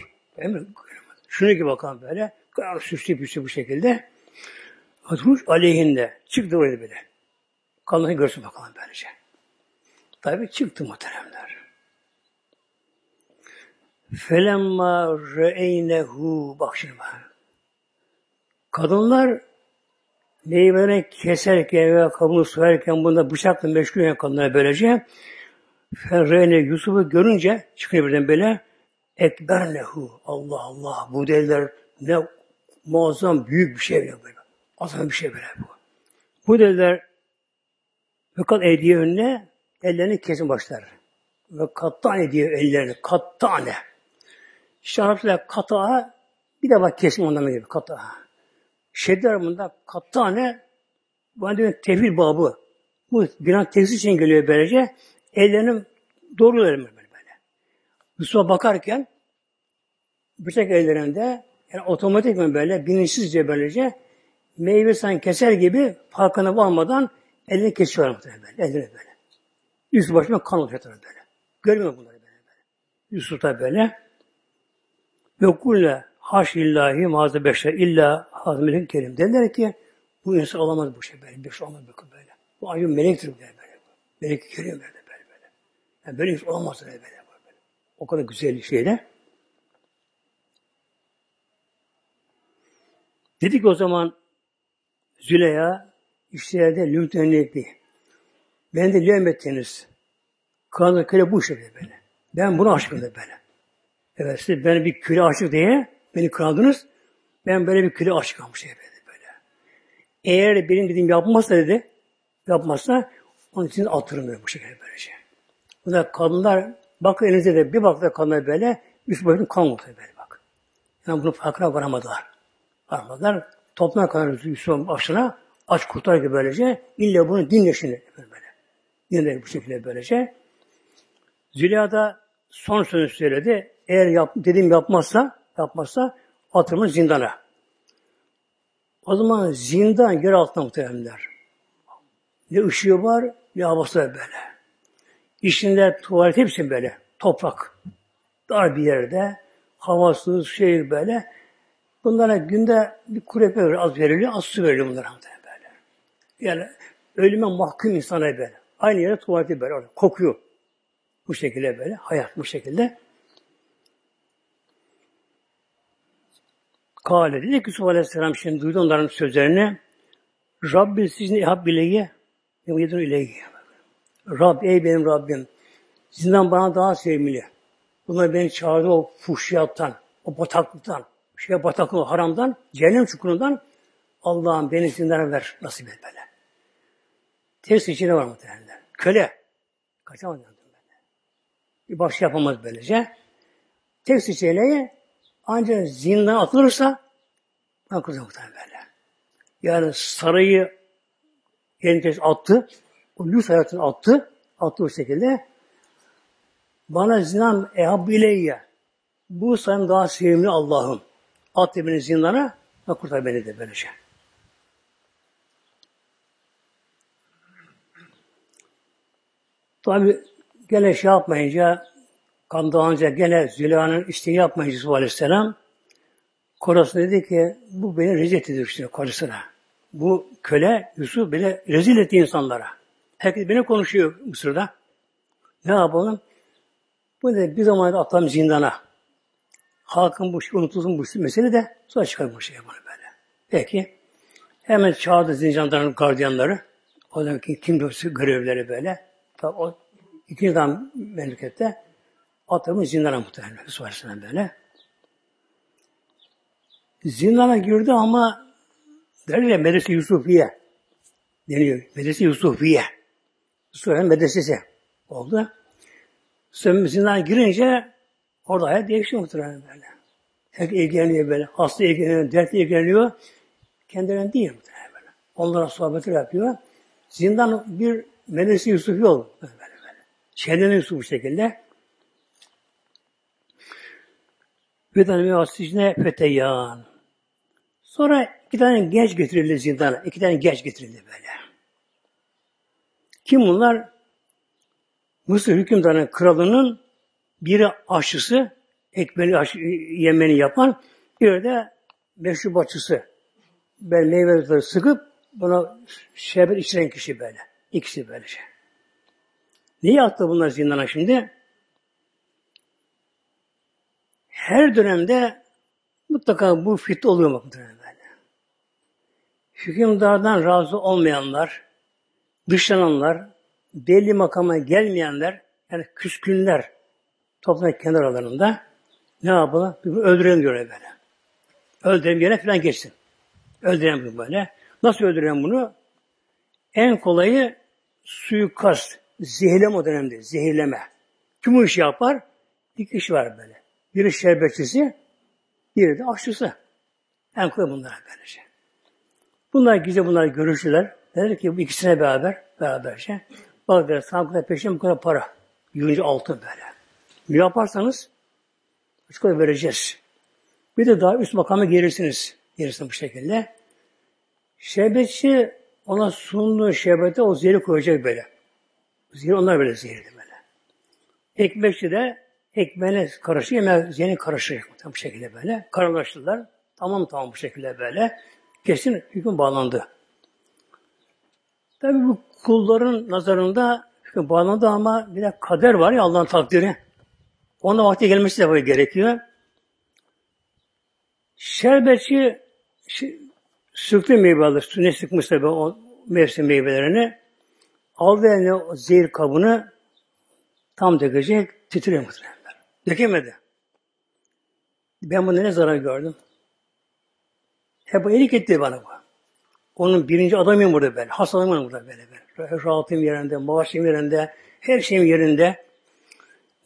Şunu giy bakalım böyle. Süslü püslü bu şekilde. Huruş aleyhinde. Çıktı oraya böyle. Kanını görsün bakalım böylece. Tabi çıktı muhteremler. Felemma re'eynehu bak şimdi. Kadınlar meyvelerini keserken veya kabuğunu soyarken bunda bıçakla meşgul kadınlar böylece Ferreyne Yusuf'u görünce çıkıyor birden böyle ekberlehu Allah Allah bu deliler ne muazzam büyük bir şey böyle. Azam bir şey böyle bu. Bu deliler fakat ediye önüne ellerini kesin başlar. Ve kattane diyor ellerini. Kattane. İşte Arapçada kata'a bir defa kesim ondan gibi kata'a. Şedder bunda kattane bu diyor tefil babı. Bu günah tefsir için geliyor böylece. Ellerini doğru böyle böyle. Yusuf'a bakarken bıçak ellerinde yani otomatik mi böyle bilinçsizce böylece meyve sen keser gibi farkına varmadan elini kesiyor muhtemelen böyle. Elini böyle. Yusuf başına kan olacak böyle. Görmüyor bunları böyle. böyle. Yusuf böyle. Ve kulle haş illahi mazı beşer illa hazmelin kerim. Derler ki bu insan olamaz bu şey böyle. Bir şey olmaz böyle. Bu ayyum melektir böyle böyle. Melek kerim böyle böyle böyle. Yani böyle insan olamaz böyle böyle. böyle. O kadar güzel şeyler. Dedik o zaman Züleyha işlerde lümtenlikli. Ben de lümettiniz. Kanlı köle bu şekilde böyle. Ben buna aşıkım da böyle. Evet siz ben bir köle aşık diye Beni kınadınız. Ben böyle bir küle kalmış şey dedi böyle. Eğer benim dediğim yapmazsa dedi, yapmazsa onun için atırım böyle bu şekilde böylece. Şey. Bu da kadınlar bakın elinize de bir baktı kadınlar böyle üst boyutun kan oldu böyle bak. Yani bunun farkına varamadılar. Varamadılar. Topluma kadar Yusuf'un başına aç kurtar gibi böylece. İlla bunu dinle şimdi böyle. Dinle bu şekilde böylece. Züleyha da son sözü söyledi. Eğer yap, dediğim yapmazsa, yapmazsa atımı zindana. O zaman zindan yer altında muhtemelenler. Ne ışığı var, ne havası var böyle. İçinde tuvalet hepsi böyle. Toprak. Dar bir yerde. Havasız, şey böyle. Bunlara günde bir kuru verir, az veriliyor, az su veriliyor bunlara böyle. Yani ölüme mahkum insana böyle. Aynı yere tuvaleti böyle, kokuyor. Bu şekilde böyle, hayat bu şekilde. Kale dedi ki Yusuf Aleyhisselam şimdi duydu onların sözlerini. Rabbi sizin ihab bileye yedun ileyhi. Rab ey benim Rabbim sizden bana daha sevimli. Bunlar beni çağırdı o fuhşiyattan, o bataklıktan, şey bataklığı haramdan, cehennem çukurundan Allah'ım beni zindana ver nasip et böyle. Ters içine var muhtemelen. Köle. Kaçamaz böyle. Bir baş yapamaz böylece. Tek seçeneği ancak zindan atılırsa ben kızım muhtemelen böyle. Yani sarayı yerine attı. O lüks hayatını attı. Attı o şekilde. Bana zindan ehab ileyye. Bu sayın daha sevimli Allah'ım. At beni zindana ve kurtar beni de böylece. Tabi gene şey yapmayınca kan doğanca gene Züleyha'nın isteği yapmayınca Yusuf Aleyhisselam Korası dedi ki bu beni rezil etti işte karısına. Bu köle Yusuf beni rezil etti insanlara. Herkes beni konuşuyor Mısır'da. Ne yapalım? Bu da bir zaman atalım zindana. Halkın bu şey, unutulsun bu mesele de sonra çıkar bu şey bana böyle. Peki. Hemen çağırdı zindanların gardiyanları. O zamanki kim görevleri böyle. Tabi o ikinci zaman memlekette atalım zindana muhtemelen Yusuf Aleyhisselam böyle. Zindana girdi ama derler ya Medrese Yusufiye deniyor. Medrese Yusufiye. Yusuf'un medresesi oldu. Sonra zindana girince orada hayat değişiyor muhtemelen böyle. Herkes ilgileniyor böyle. Hasta ilgileniyor, dert ilgileniyor. Kendilerine değil muhtemelen böyle. Onlara sohbetler yapıyor. Zindan bir medrese Yusufi oldu. Böyle. böyle. Şehirden Yusuf bu şekilde. Bir tane müessisine feteyyan. Sonra iki tane genç getirildi zindana. İki tane genç getirildi böyle. Kim bunlar? Mısır hükümdarının kralının biri aşçısı, ekmeği aşı, yemeni yapan, bir de meşrubatçısı. Ben meyveleri sıkıp buna şerbet içiren kişi böyle. İkisi böyle şey. Niye attı bunlar zindana şimdi? Her dönemde mutlaka bu fit oluyor mu böyle. Hükümdardan razı olmayanlar, dışlananlar, belli makama gelmeyenler, yani küskünler toplumun kenar aralarında ne yapalım? Öldürelim diyor böyle. Öldürelim yere falan geçsin. Öldürelim bunu böyle. Nasıl öldürelim bunu? En kolayı suikast, zehirleme o dönemde, zehirleme. Kim bu işi yapar? Bir kişi var böyle. Biri şerbetçisi, biri de aşçısı. En kolay bunlar böylece. Bunlar gizli bunlar görüştüler. Dediler ki bu ikisine beraber, beraberce. Bak der, sana kadar peşin bu kadar para. Yığıncı altın böyle. Ne yaparsanız üç kadar vereceğiz. Bir de daha üst makama gelirsiniz. Gelirsin bu şekilde. Şerbetçi ona sunduğu şerbete o zehri koyacak böyle. Zehri onlar böyle zehirli böyle. Ekmekçi de ekmeğine karışıyor, yemeğe zehri karışacak bu şekilde böyle. Kararlaştılar. Tamam tamam bu şekilde böyle. Kesin hüküm bağlandı. Tabi bu kulların nazarında hüküm bağlandı ama bir de kader var ya Allah'ın takdiri. Ona vakti gelmesi de böyle gerekiyor. Şerbetçi sıktı meyveleri, ne sıkmışsa o mevsim meyvelerini aldı eline o zehir kabını tam dökecek, titriyor muhtemelen. Dökemedi. Ben bunu ne zarar gördüm? Hep iyilik etti bana bu. Onun birinci adamıyım burada ben. Hastalanıyorum burada böyle ben. Rahatım yerinde, maaşım yerinde, her şeyim yerinde.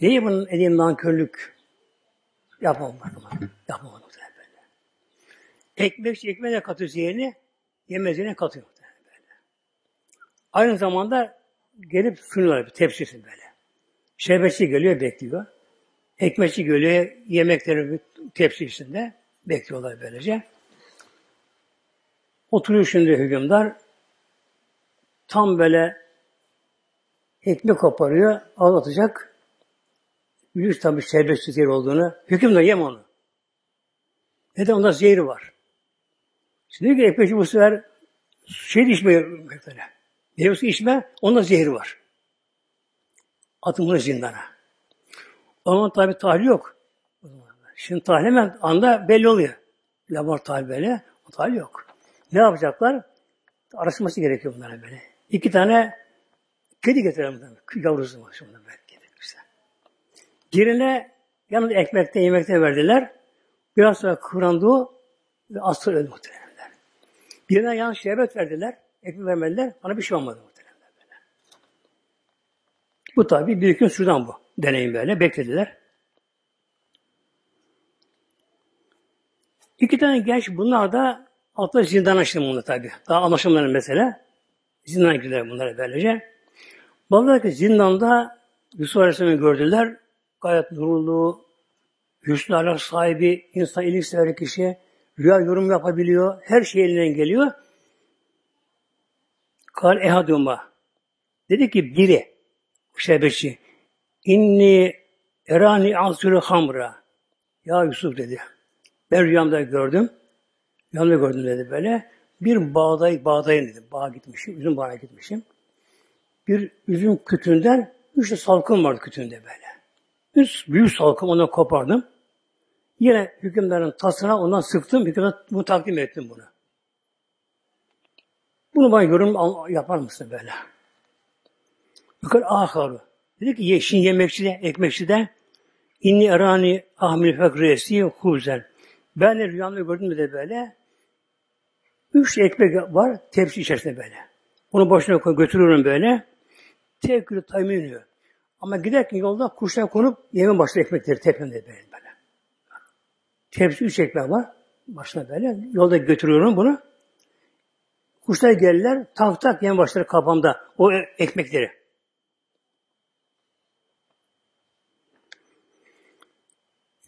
Niye bunun edeyim nankörlük? Yapmam ben. Yapmam bunu böyle. Ekmek ekmeğe katıyor yerini, yemezine katıyor. Böyle. Aynı zamanda gelip sunuyorlar bir tepsisi böyle. Şerbetçi geliyor bekliyor. Ekmekçi geliyor yemekleri tepsisinde bekliyorlar böylece. Oturuyor şimdi hükümdar. Tam böyle ekmek koparıyor, ağlatacak. Bilir tabi serbest zehir olduğunu. Hükümdar yem onu. Neden? Onda zehir var. Şimdi ki ekmekçi bu sefer şey içmiyor mesela. Meyve su içme, onda zehir var. Atın bunu zindana. O zaman tabi tahlil yok. Şimdi tahlil hemen anda belli oluyor. Laboratuvar böyle. O tahlil yok. Ne yapacaklar? Araştırması gerekiyor bunlara böyle. İki tane kedi getirelim. Yavrusu var şundan böyle. Birine yalnız ekmekte, yemekte verdiler. Biraz sonra kıvrandı ve asıl öldü muhtemelenler. Birine yalnız şerbet verdiler. Ekmek vermediler. Bana bir şey olmadı muhtemelenler böyle. Bu tabi bir gün süren bu. Deneyim böyle. Beklediler. İki tane genç bunlar da Altta zindan açtım bunu tabi. Daha anlaşılmayan mesele. Zindana girdiler bunlara böylece. Baktılar ki zindanda Yusuf Aleyhisselam'ı gördüler. Gayet nurlu, hüsnü sahibi, insan iyilik sever kişi, rüya yorum yapabiliyor, her şey elinden geliyor. Kal ehaduma. Dedi ki biri, şerbetçi, inni erani ansürü hamra. Ya Yusuf dedi. Ben rüyamda gördüm. Yanımda gördüm dedi böyle. Bir bağday, bağdayım dedim. Bağa gitmişim, üzüm bağına gitmişim. Bir üzüm kütüğünden üç de salkım vardı kütüğünde böyle. Üç büyük salkım ondan kopardım. Yine hükümdarın tasına ondan sıktım. Hükümdar bunu takdim ettim bunu. Bunu bana yorum yapar mısın böyle? Bakın aharu. Dedi ki yeşin yemekçi de, ekmekçi de inni erani ahmil fekresi huzen. Ben de rüyamda gördüm de böyle Üç ekmek var tepsi içerisinde böyle. Onu başına koy, götürüyorum böyle. Tevkülü tayin Ama giderken yolda kuşlar konup yemin başına ekmekleri tepemde böyle. böyle. Tepsi üç ekmek var. Başına böyle. Yolda götürüyorum bunu. Kuşlar gelirler. Tak tak yemin başları kafamda. O ekmekleri.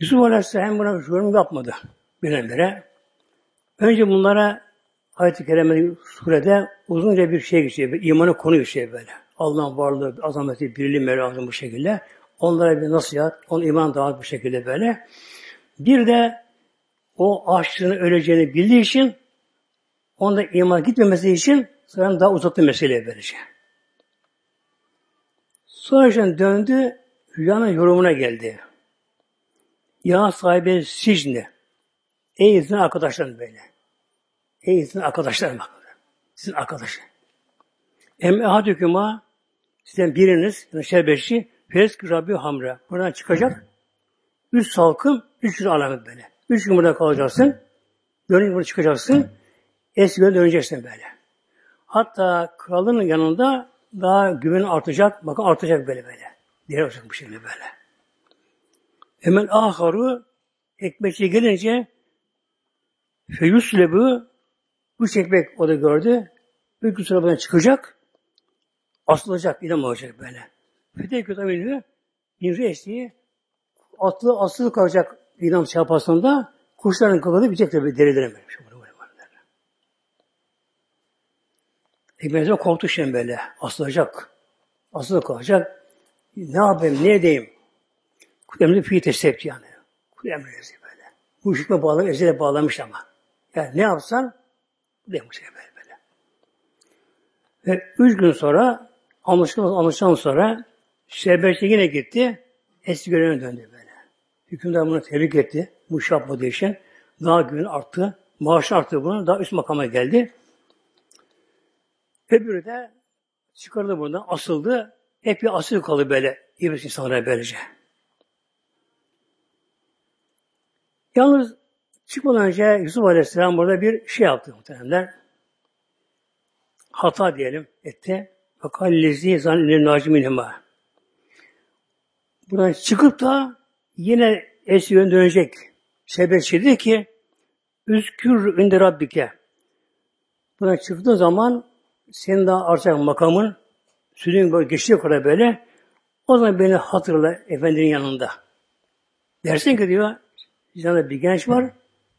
Yusuf Aleyhisselam buna yorum yapmadı. Birdenbire. Önce bunlara Ayet-i Kerime surede uzunca bir şey geçiyor. Bir imanı konu geçiyor böyle. Allah'ın varlığı, azameti, birliği, merakı bu şekilde. Onlara bir nasihat, on iman dağıt bu şekilde böyle. Bir de o aşkının öleceğini bildiği için onda iman gitmemesi için sonra daha uzattı meseleyi böylece. Sonra döndü, rüyanın yorumuna geldi. Ya sahibi sicni. Ey izin arkadaşlarım böyle. Ey sizin arkadaşlarım. Sizin arkadaşı. Em ehadüküma sizden biriniz, yani şerbetçi, fesk Rabbi hamra. Buradan çıkacak. Üç salkım, üç gün alamet böyle. Üç gün burada kalacaksın. Dönünce burada çıkacaksın. Eski döneceksin böyle. Hatta kralın yanında daha güven artacak. Bakın artacak böyle böyle. Diğer olacak bu şekilde böyle. Hemen aharu ekmekçi gelince feyuslebu bu çekmek o da gördü. Bir gün sonra buradan çıkacak. Asılacak. İlham olacak böyle. Fide kötü. Bir reisliği atlı asılı kalacak İlham çapasında kuşların kılını bitecek tabi derilerin böyle. Ekmeğe korktu şimdi böyle. Asılacak. Asılı kalacak. Ne yapayım, ne edeyim? Kudemli fi tesepti yani. Kudemli böyle. Bu hükme bağlamış, ezele bağlamış ama. Yani ne yapsan Demiş böyle böyle. Ve üç gün sonra anlaşılan, anlaşılan sonra Şerbetçi yine gitti. Eski görevine döndü böyle. Hükümdar bunu tebrik etti. Bu iş yapmadığı için. Daha gün arttı. Maaş arttı bunu. Daha üst makama geldi. Öbürü de çıkardı buradan. Asıldı. Hep bir asıl kaldı böyle. İblis insanlara böylece. Yalnız çıkmadan önce Yusuf Aleyhisselam burada bir şey yaptı muhtemelenler. Hata diyelim etti. Fakat lezi zannedin naciminhima. Buradan çıkıp da yine eski yön dönecek. Sebep ki Üzkür inde Rabbike. Buna çıktığın zaman senin daha artacak makamın sürün böyle geçtiği kadar böyle o zaman beni hatırla efendinin yanında. Dersin ki diyor yanında bir genç var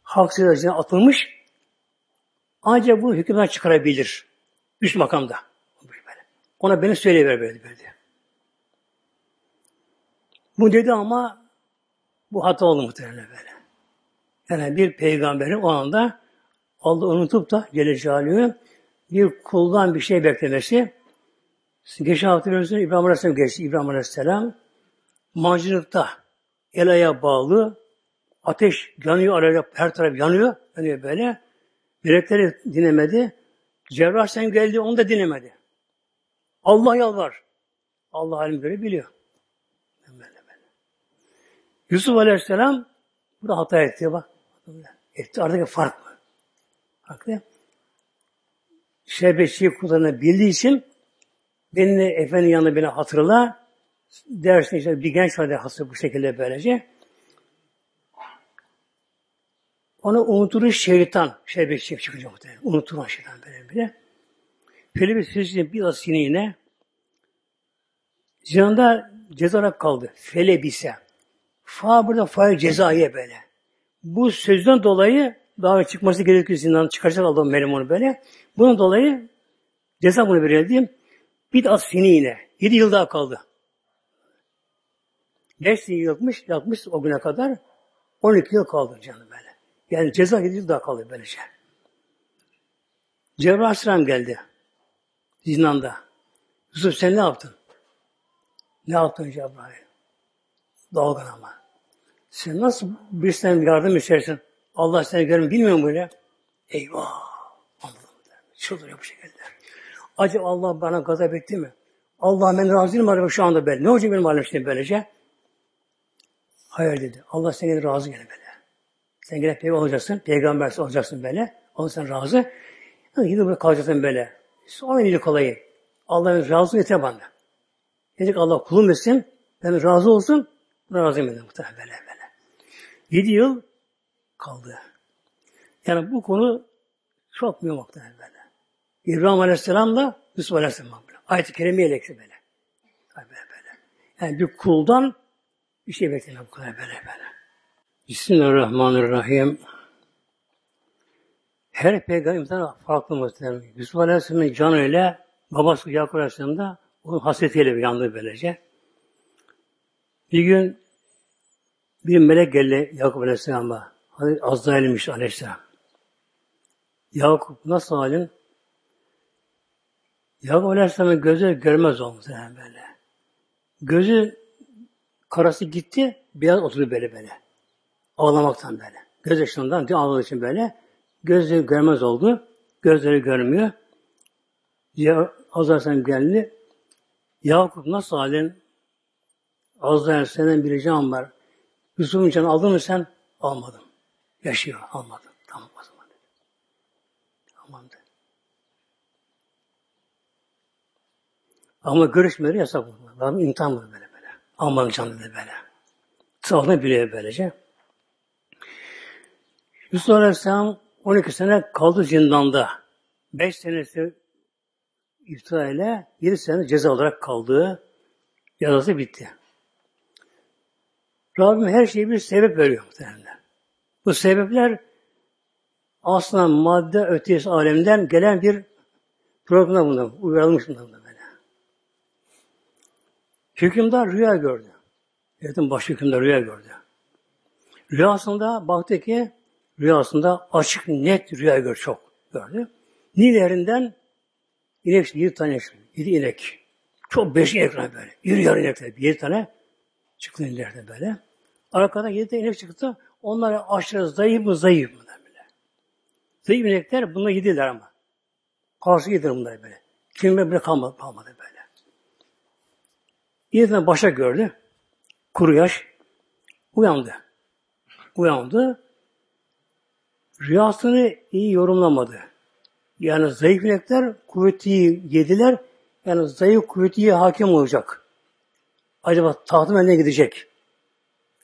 haksız acına atılmış ancak bu hükümden çıkarabilir. Üst makamda. Ona beni söyleyiver böyle böyle. Bu dedi ama bu hata oldu muhtemelen böyle. Yani bir peygamberin o anda Allah unutup da Celle Celaluhu bir kuldan bir şey beklemesi. Geçen hafta biliyorsunuz İbrahim Aleyhisselam geçti. İbrahim Aleyhisselam mancınıkta el ayağa bağlı ateş yanıyor, araya her taraf yanıyor. Yanıyor böyle. Melekleri dinlemedi. Cebrail sen geldi, onu da dinlemedi. Allah yalvar. Allah halim göre biliyor. Böyle böyle. Yusuf Aleyhisselam burada hata etti bak. Etti. Aradaki fark mı? Haklı. Şerbetçiyi kullanabildiği için beni efendinin yanında beni hatırla dersin işte bir genç var hatırla bu şekilde böylece. Onu unutur şeytan şerbetçi çıkacak muhtemelen. Unutur şeytan böyle bile. Şöyle bir sözcüğün biraz sinine zinanda ceza olarak kaldı. Felebise. Fa burada fail cezaya böyle. Bu sözden dolayı daha çıkması gerekiyor zindan çıkaracak Allah'ın melim onu böyle. Bunun dolayı ceza bunu verildi. Bir de sinine. Yedi yıl daha kaldı. Beş yıl yapmış, yapmış o güne kadar. On iki yıl kaldı canım böyle. Yani ceza yedi yıl daha kaldı böylece. Cebrail Aleyhisselam geldi. Zindanda. Yusuf sen ne yaptın? Ne yaptın Cebrail? Dalgan ama. Sen nasıl birisinden yardım istersin? Allah seni görmüyor, bilmiyor böyle? Eyvah! Anladım. Çıldırıyor bu şekilde. Acaba Allah bana gazap etti mi? Allah ben razı değilim acaba şu anda ben. Ne olacak benim halim şimdi böylece? Hayır dedi. Allah seni razı gene böyle. Sen gene peygamber olacaksın. Peygamber olacaksın böyle. Allah sen razı. Gidip burada kalacaksın böyle. Sonra iyilik kolayı. Allah'ın razı yeter bana. Dedik Allah kulum etsin. Ben razı olsun. Buna razıyım dedim muhtemelen böyle böyle. Yedi yıl kaldı. Yani bu konu çok mühim muhtemelen böyle. İbrahim Aleyhisselam'la Yusuf Aleyhisselam böyle. Ayet-i Kerime'ye lekse böyle. Böyle böyle. Yani bir kuldan bir şey beklenen bu kadar böyle böyle. Bismillahirrahmanirrahim. Her peygamber farklı muhtemelen. Yusuf Aleyhisselam'ın canıyla babası Yakup Aleyhisselam da onun hasretiyle yandı böylece. Bir gün bir melek geldi Yakup Aleyhisselam'a. Hazreti Azrail'miş Aleyhisselam. Yakup nasıl halin? Yakup Aleyhisselam'ın gözü görmez olmuş yani böyle. Gözü karası gitti, beyaz oturdu böyle böyle. Ağlamaktan böyle. Göz yaşından ağladığı için böyle. Gözleri görmez oldu. Gözleri görmüyor. Ya Azrail geldi. Yakup nasıl halin? Azrail senden bir ricam var. Yusuf'un canını aldın mı sen? Almadım. Yaşıyor. Almadım. Tamam o zaman. Tamam dedi. Ama görüşmeleri yasak bu. Adam imtihan böyle böyle. Almadım canını böyle. Sağlığını biliyor böylece. Yusuf Aleyhisselam 12 sene kaldı zindanda. 5 senesi iftira ile 7 sene ceza olarak kaldığı cezası bitti. Rabbim her şeyi bir sebep veriyor muhtemelen. Bu sebepler aslında madde ötesi alemden gelen bir program bundan, uyarılmış bundan da böyle. Hükümdar rüya gördü. Devletin baş hükümdar rüya gördü. Rüyasında baktı ki rüyasında açık net rüya gör çok gördü. Nilerinden inek, yedi tane yedi inek. Çok beş inek böyle. İri yarı inekler. Yedi tane çıktı ileride böyle. Arkada yedi tane inek çıktı. Onlar aşırı zayıf mı zayıf mı böyle. Zayıf inekler bunlar yediler ama. Karşı yediler bunlar böyle. Kimle bile kalmadı, kalmadı böyle. Yedi tane başa gördü. Kuru yaş. Uyandı. Uyandı. Rüyasını iyi yorumlamadı. Yani zayıf melekler kuvveti yediler. Yani zayıf kuvveti hakim olacak. Acaba tahtım eline gidecek.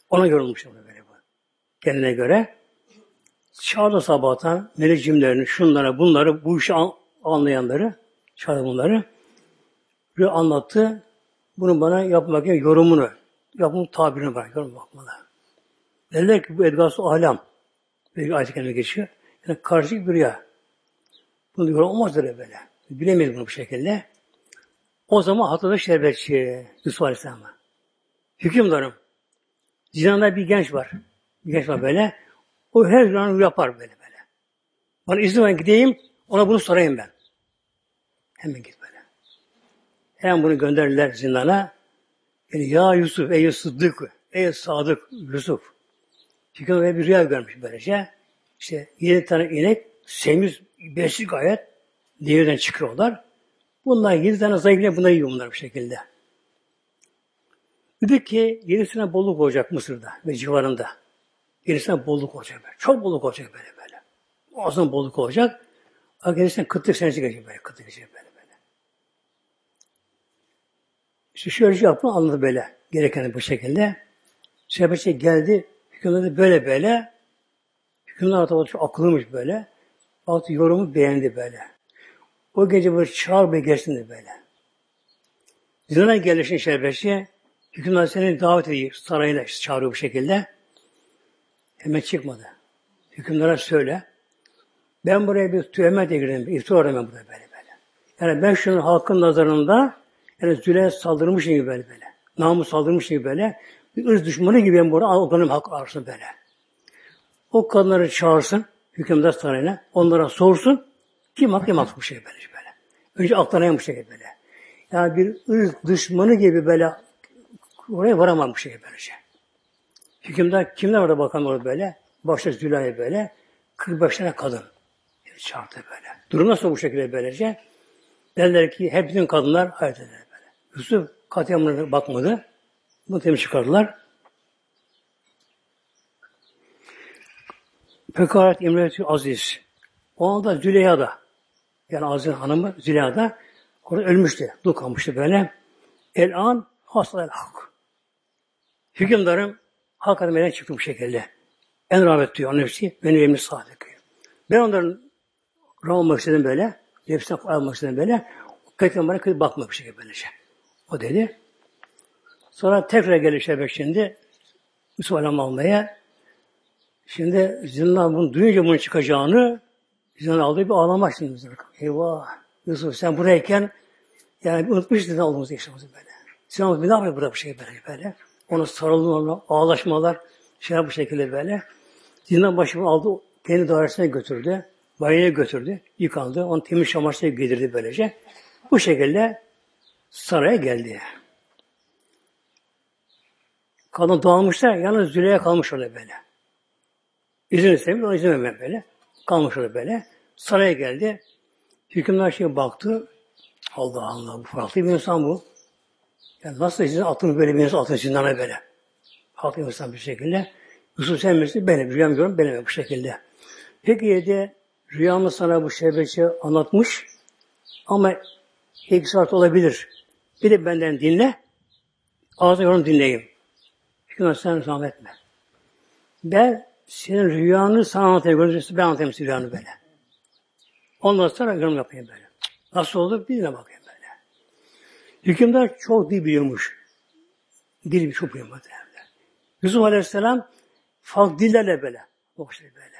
Ona yorulmuş böyle bu. Kendine göre. Çağırdı sabahtan melek şunlara, bunları, bu işi anlayanları, çağırdı bunları. Bir anlattı. Bunu bana yapmak yorumunu, yapım tabirini bana yorum bakmalı. Dediler ki bu edgası alam. Bir ayet kendine geçiyor. Yani karışık bir rüya. Bunu yorum olmaz öyle böyle. Bilemeyiz bunu bu şekilde. O zaman hatırladı şerbetçi Yusuf Aleyhisselam'a. Hükümdarım. Zinanda bir genç var. Bir genç var böyle. O her zaman yapar böyle böyle. Bana izin ver gideyim, ona bunu sorayım ben. Hemen git böyle. Hemen bunu gönderdiler zindana. Yani ya Yusuf, ey Sıddık, ey Sadık Yusuf. Çünkü bir rüya görmüş böylece. İşte yedi tane inek, semiz, beşlik gayet devirden çıkıyorlar. Bunlar yedi tane zayıflar bunları yiyor bunlar bu şekilde. Dedi ki yedi sene bolluk olacak Mısır'da ve civarında. Yedi sene bolluk olacak böyle. Çok bolluk olacak böyle böyle. Muazzam bolluk olacak. Gerisinden kıtlık senesi gelecek böyle. Kıtlık gelecek böyle böyle. İşte şöyle şey yapma anladı böyle. Gereken bu şekilde. Şebeçe geldi. Hükümdarı böyle böyle. Hükümdar tabi çok akıllıymış böyle. Altı yorumu beğendi böyle. O gece böyle çağır bir geçsin de böyle. Zina gelişin şerbetçi hükümdar seni davet ediyor sarayına çağırıyor bu şekilde. Hemen çıkmadı. Hükümdara söyle. Ben buraya bir tühemetle girdim. İftira arıyorum ben buraya böyle böyle. Yani ben şunun halkın nazarında yani Züleyha saldırmışım gibi böyle böyle. Namus saldırmış gibi böyle. Bir ırz düşmanı gibi ben burada o kadının hak arsın böyle. O kadınları çağırsın hükümdar sarayına. Onlara sorsun. Kim hak kim hak bu şey böyle böyle. Önce aklına bu şey böyle. Yani bir ırz düşmanı gibi böyle oraya varamam bu şey böylece. Hükümdar kimler orada bakan orada böyle? Başta Züleyha böyle. 45 tane kadın. Çağırdı böyle. Durum nasıl bu şekilde böylece? Derler ki hep bütün kadınlar hayat eder böyle. Yusuf katliamına bakmadı. Temiz çıkardılar. Pekaret İmretü Aziz. O anda Züleyha da yani Aziz hanımı Züleyha da orada ölmüştü. Dul kalmıştı böyle. El an hasta el hak. Hükümdarım hak adamından çıktı bu şekilde. En rahmet diyor nefsi. Benim emri sadık. Ben onların rahmet olmak istedim böyle. Nefsine almak istedim böyle. Kıyıp bakmak bir şekilde böylece. O dedi. Sonra tekrar gelişe şimdi Yusuf Aleyhisselam almaya. Şimdi zindan bunu duyunca bunun çıkacağını zindan aldığı bir ağlamak şimdi. Eyvah! Yusuf sen burayken yani unutmuş zindan olduğumuzu yaşamımızı böyle. Zindan ne yapıyor burada bu şey böyle böyle. Onu sarıldı ona ağlaşmalar şey bu şekilde böyle. Zindan başımı aldı kendi dairesine götürdü. Banyoya götürdü. Yıkandı. Onu temiz çamaşırla giydirdi böylece. Bu şekilde saraya geldi. Kadın dağılmışlar, yalnız Züleyha kalmış orada böyle. İzin istemiş, ona izin vermem böyle. Kalmış orada böyle. Saraya geldi. Hükümdar şey baktı. Allah Allah, bu farklı bir insan bu. Yani nasıl sizin atın böyle bir insan atın zindana böyle. Farklı insan bir şekilde. Yusuf sen misin? Benim. Rüyam görüyorum, benim bu şekilde. Peki yedi rüyamı sana bu şebeçe anlatmış ama iki olabilir. Bir de benden dinle. Ağzına yorum dinleyeyim. Hükümet sen zahmet. Ben senin rüyanı sana anlatayım. Ben anlatayım rüyanı böyle. Ondan sonra yorum yapayım böyle. Nasıl oldu? Bir de bakayım böyle. Hükümdar çok dil biliyormuş. Dil çok biliyor muhtemelen. Yusuf Aleyhisselam farklı dillerle böyle. Okşay böyle.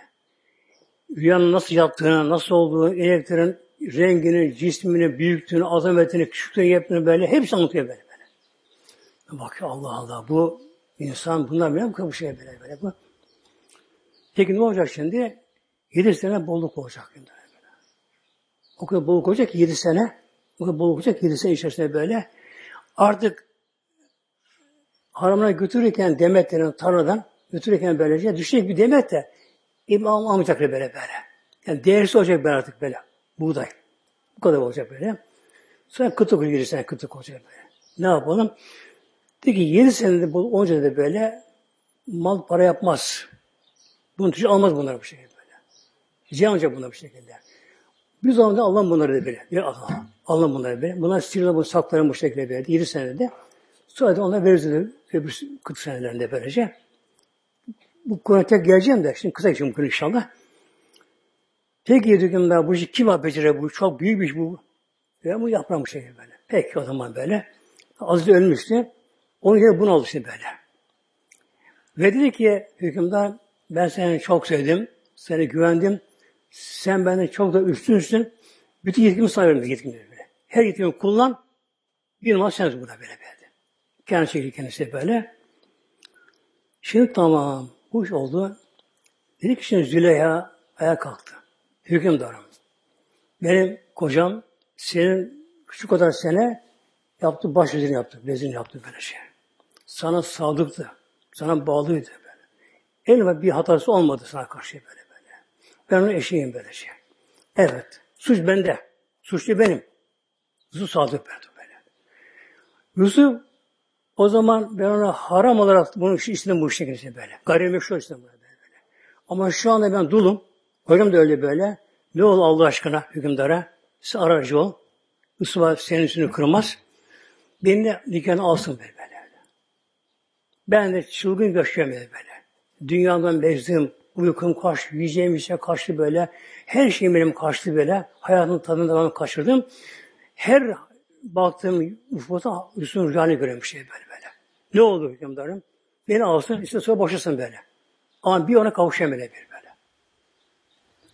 Rüyanın nasıl yattığını, nasıl olduğunu, elektriğin rengini, cismini, büyüklüğünü, azametini, küçüklüğünü, yaptığını böyle hepsi anlatıyor böyle böyle. Bakıyor Allah Allah bu insan biliyor mu bu şey böyle böyle bu. Peki ne olacak şimdi? Yedi sene bolluk olacak. Böyle. O kadar bolluk olacak yedi sene. O kadar bolluk olacak yedi sene içerisinde böyle. Artık haramına götürürken demetlerin tarladan götürürken böylece düşecek bir demet de İmam almayacak böyle böyle. Yani değersiz olacak böyle artık böyle. Buğday. Bu kadar olacak böyle. Sonra kıtık yedi sene kıtık olacak böyle. Ne yapalım? Dedi ki yedi senede bu onca da böyle mal para yapmaz. Bunun tüccar almaz bunlar bu şekilde böyle. Ziyan olacak buna bir şekilde. Bir zaman da Allah bunları da böyle. Bir Allah. Allah bunları böyle. Bunlar sihirle bu saklarım bu şekilde verdi. 7 senede. Sonra da ona veririz öbür 40 senelerinde böylece. Bu konuya tek geleceğim de. Şimdi kısa geçeyim bu inşallah. Peki dedim ben bu işi kim becerir bu? Çok büyük bir iş bu. Ya bu yaprağım şey böyle. Peki o zaman böyle. Aziz ölmüştü. Onun yerine bunu aldı işte böyle. Ve dedi ki hükümdar ben seni çok sevdim. Seni güvendim. Sen benden çok da üstünsün. Bütün yetkimi sana verdim yetkimi böyle. Her yetkimi kullan. Bir numara sensin burada böyle böyle. Kendi çekildi kendisi böyle. Şimdi tamam. Bu iş oldu. Dedi ki şimdi Züleyha ayağa kalktı. Hükümdarım. Benim kocam senin şu kadar sene yaptı, baş vezini yaptı, vezini yaptı böyle şey. Sana sadıktı, sana bağlıydı böyle. En bir hatası olmadı sana karşı böyle böyle. Ben onun eşeğim böyle şey. Evet, suç bende. Suçlu benim. Yusuf sadık verdi böyle. Yusuf o zaman ben ona haram olarak bunu istedim bu şekilde böyle. Gayrimeşru istedim böyle, böyle. Ama şu anda ben dulum. Hocam da öyle böyle. Ne ol Allah aşkına hükümdara? Sen aracı ol. Yusuf'a senin üstünü kırmaz. Beni de nikahını alsın böyle. Ben de çılgın yaşıyorum böyle. Dünyadan bezdim, uykum kaçtı, yiyeceğim bir şey kaçtı böyle. Her şeyim benim kaçtı böyle. Hayatın tadını ben kaçırdım. Her baktığım ufukta Yusuf'un rüyani görüyorum şey böyle böyle. Ne oldu hükümdarım? Beni alsın, işte sonra boşasın böyle. Ama bir ona kavuşayım böyle bir böyle.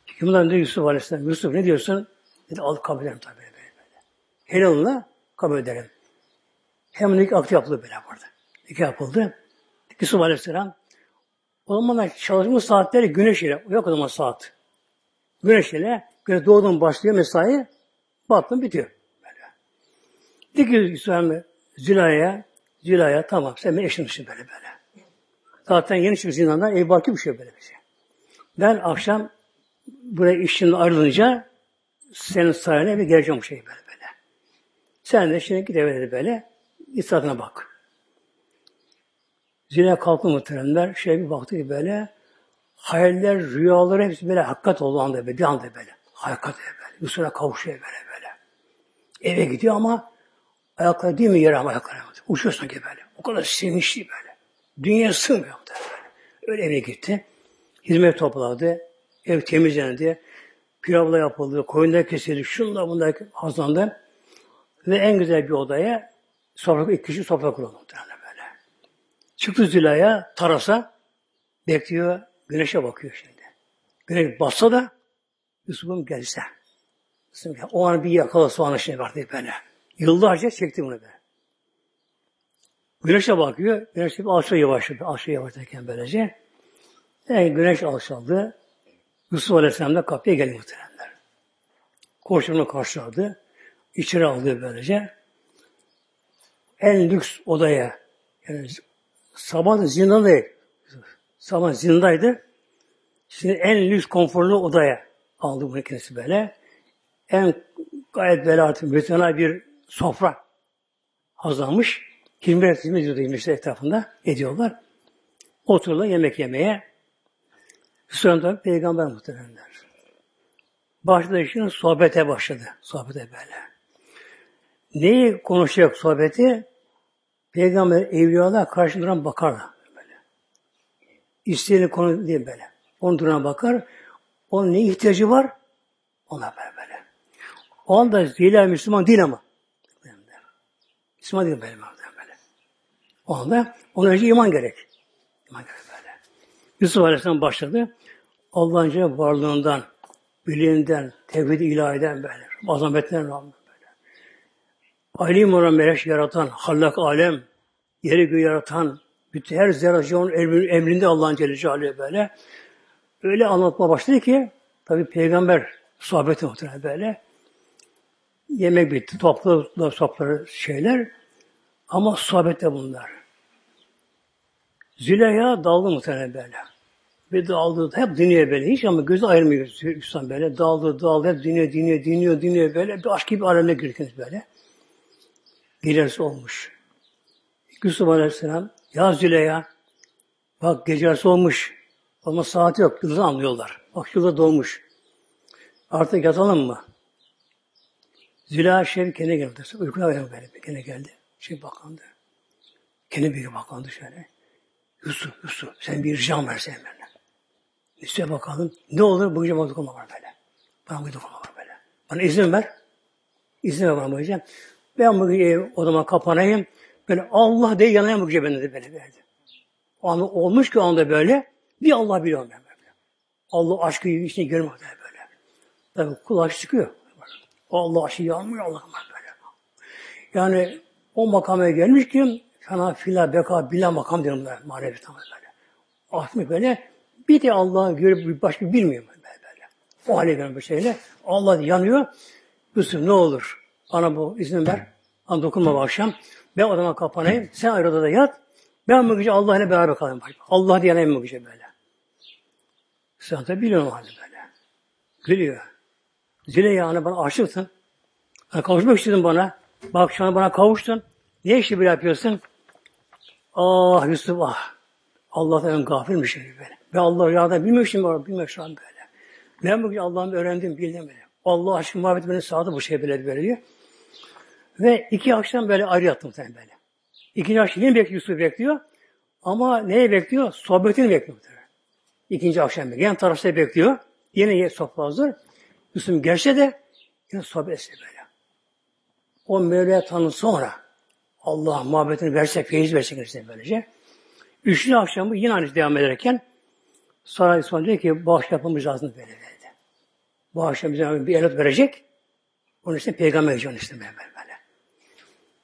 Hükümdar dedi Yusuf Aleyhisselam, Yusuf ne diyorsun? Dedi al kabul ederim tabii böyle böyle. Helalınla kabul ederim. Hem nikah yapıldı böyle burada. Nikah yapıldı. Yusuf Aleyhisselam o zamanlar çalışma saatleri güneş ile. Yok o zaman saat. Güneş ile güneş doğduğun başlıyor mesai battın bitiyor. Böyle. Dedi ki Yusuf Aleyhisselam Zülaya tamam sen benim eşimsin böyle böyle. Zaten yeni çıkıp zindandan ev barkı bir şey böyle bir şey. Ben akşam buraya işimden ayrılınca senin sayene bir geleceğim şey böyle böyle. Sen de şimdi git eve böyle İsa'dına bak. Zile kalktı muhteremler. Şey bir baktı ki böyle hayaller, rüyalar hepsi böyle hakikat oldu anda böyle. Bir anda böyle. Hakikat böyle. Yusuf'a kavuşuyor böyle böyle. Eve gidiyor ama ayakları değil mi yere ama ayakları. Uçuyor sanki böyle. O kadar sevinçli böyle. Dünya sığmıyor böyle. Öyle eve gitti. Hizmet topladı. Ev temizlendi. Pilavla yapıldı. Koyunlar kesildi. Şunlar bunlar hazırlandı. Ve en güzel bir odaya sofra, iki kişi sofra kuruldu. Çıktı Züleyha tarasa bekliyor. Güneşe bakıyor şimdi. Güneş bassa da Yusuf'um gelse. O an bir yakalası o an şimdi vardı böyle. Yıllarca çekti bunu böyle. Güneşe bakıyor. Güneş bir alçaya yavaşladı. Alçaya yavaşlarken böylece. Yani güneş alçaldı. Yusuf Aleyhisselam da kapıya geldi muhteremler. Koşunu karşıladı. İçeri aldı böylece. En lüks odaya yani sabah zindandaydı. Sabah zindaydı. Şimdi en lüks konforlu odaya aldı bunu kendisi böyle. En gayet böyle artık mütena bir sofra hazırlanmış. Hizmet hizmet ediyordu işte etrafında ediyorlar. Otururlar yemek yemeye. Sonra peygamber muhteremler. Başladı şimdi sohbete başladı. Sohbete böyle. Neyi konuşacak sohbeti? Peygamber evliyalar karşı duran bakarlar. Böyle. İsteyeni konu diye böyle. Onun durana bakar. Onun ne ihtiyacı var? Ona böyle böyle. O anda Zeyla Müslüman değil ama. Müslüman değil böyle. böyle. O anda ona önce iman gerek. İman gerek böyle. Yusuf Aleyhisselam başladı. Allah'ın varlığından, biliğinden, tevhid ilahiden böyle. Azametten rağmen. Alim olan melek yaratan, hallak alem, yeri göğü yaratan, bütün her zerracı emrinde Allah'ın Celle Celaluhu böyle. Öyle anlatma başladı ki, tabi peygamber sohbeti muhtemelen böyle. Yemek bitti, topladılar sofraları şeyler. Ama sohbette bunlar. Züleyha daldı muhtemelen böyle. Ve dağıldı. Hep dinliyor böyle. Hiç ama gözü ayırmıyor Hüsam böyle. Dağıldı, dağıldı. Hep dinliyor, dinliyor, dinliyor, dinliyor böyle. Bir aşk gibi alemde girkiniz böyle. Gecesi olmuş. Yusuf Aleyhisselam, ya Züleyha, bak gecesi olmuş. Ama saati yok. Yıldızı anlıyorlar. Bak yılda doğmuş. Artık yatalım mı? Züleyha Şerif kendine geldi. Uykuna uyanık böyle. Kendine geldi. Şey bakandı. Kendi bir bakandı şöyle. Yusuf, Yusuf sen bir ricam versen benimle. Üstüne bakalım. Ne olur bu gece bana dokunma var böyle. Bana bu dokunma var böyle. Bana izin ver. İzin ver bana bu gece. Ben bu gece odama kapanayım. Böyle Allah diye yanayım bu gece ben dedi böyle verdi. O anda olmuş ki o anda böyle. Bir Allah biliyorum ben böyle. Allah aşkı içine görmüyor böyle. Tabi kulaç çıkıyor. Allah aşkı yanmıyor Allah'ım böyle. Yani o makama gelmiş ki Fena fila beka bila makam diyorum ben manevi tamam böyle. Ahmet böyle bir de Allah'ı görüp başka bilmiyorum böyle böyle. O hale gelmiş şeyle. Allah yanıyor. Yusuf ne olur bana bu izin ver. Bana dokunma bu akşam. Ben odama kapanayım. Sen ayrı odada yat. Ben bu gece Allah ile beraber kalayım. Allah diye yanayım bu gece böyle. Sen de biliyorsun halde böyle. Gülüyor. Zile yani bana aşıksın. Yani kavuşmak istedin bana. Bak şu an bana kavuştun. Niye işi böyle yapıyorsun? Ah Yusuf ah. Allah'tan gafilmişim böyle. Ben Allah rüyada bilmiyorum var, bilmiyorum şu an böyle. Ben bugün Allah'ımı öğrendim, bildim böyle. Allah aşkı muhabbeti beni sağdı bu şey böyle böyle diyor. Ve iki akşam böyle ayrı yattım sen böyle. İkinci akşam yine bekliyor, Yusuf bekliyor. Ama neye bekliyor? Sohbetini bekliyor. İkinci akşam bekliyor. Yan tarafta bekliyor. Yine sofra hazır. Yusuf gelse de yine sohbet böyle. O Mevla'ya tanı sonra Allah muhabbetini versek, feyiz versek işte böylece. Üçüncü akşamı yine aynı devam ederken sonra İsmail diyor ki bu akşam yapmamız lazım böyle dedi. Bu akşam bize bir evlat verecek. Onun için peygamber edeceğim işte böyle böyle.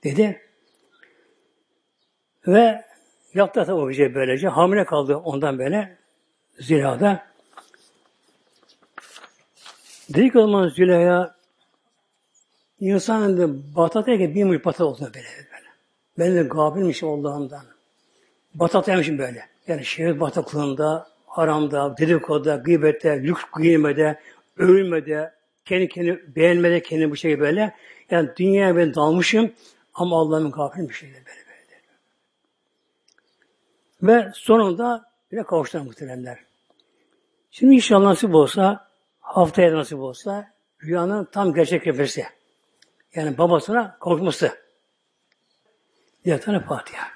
Dedi. Ve yaptı tabi o gece böylece. Hamile kaldı ondan böyle Züleyha'da. Dedi ki o zaman Züleyha insanın da batat ederken bir muç batat olduğunu böyle. Ben de gafilmişim Allah'ımdan. Batat yemişim böyle. Yani şehir bataklığında, haramda, dedikoda, gıybette, lüks giymede, övülmede, kendi kendi beğenmede, kendi bu şey böyle. Yani dünyaya ben dalmışım ama Allah'ın gafilmişim böyle böyle. Ve sonunda bile kavuştular muhteremler. Şimdi inşallah nasip olsa, haftaya nasip olsa, rüyanın tam gerçekleşmesi. Yani babasına kavuşması. Bir tane Fatiha.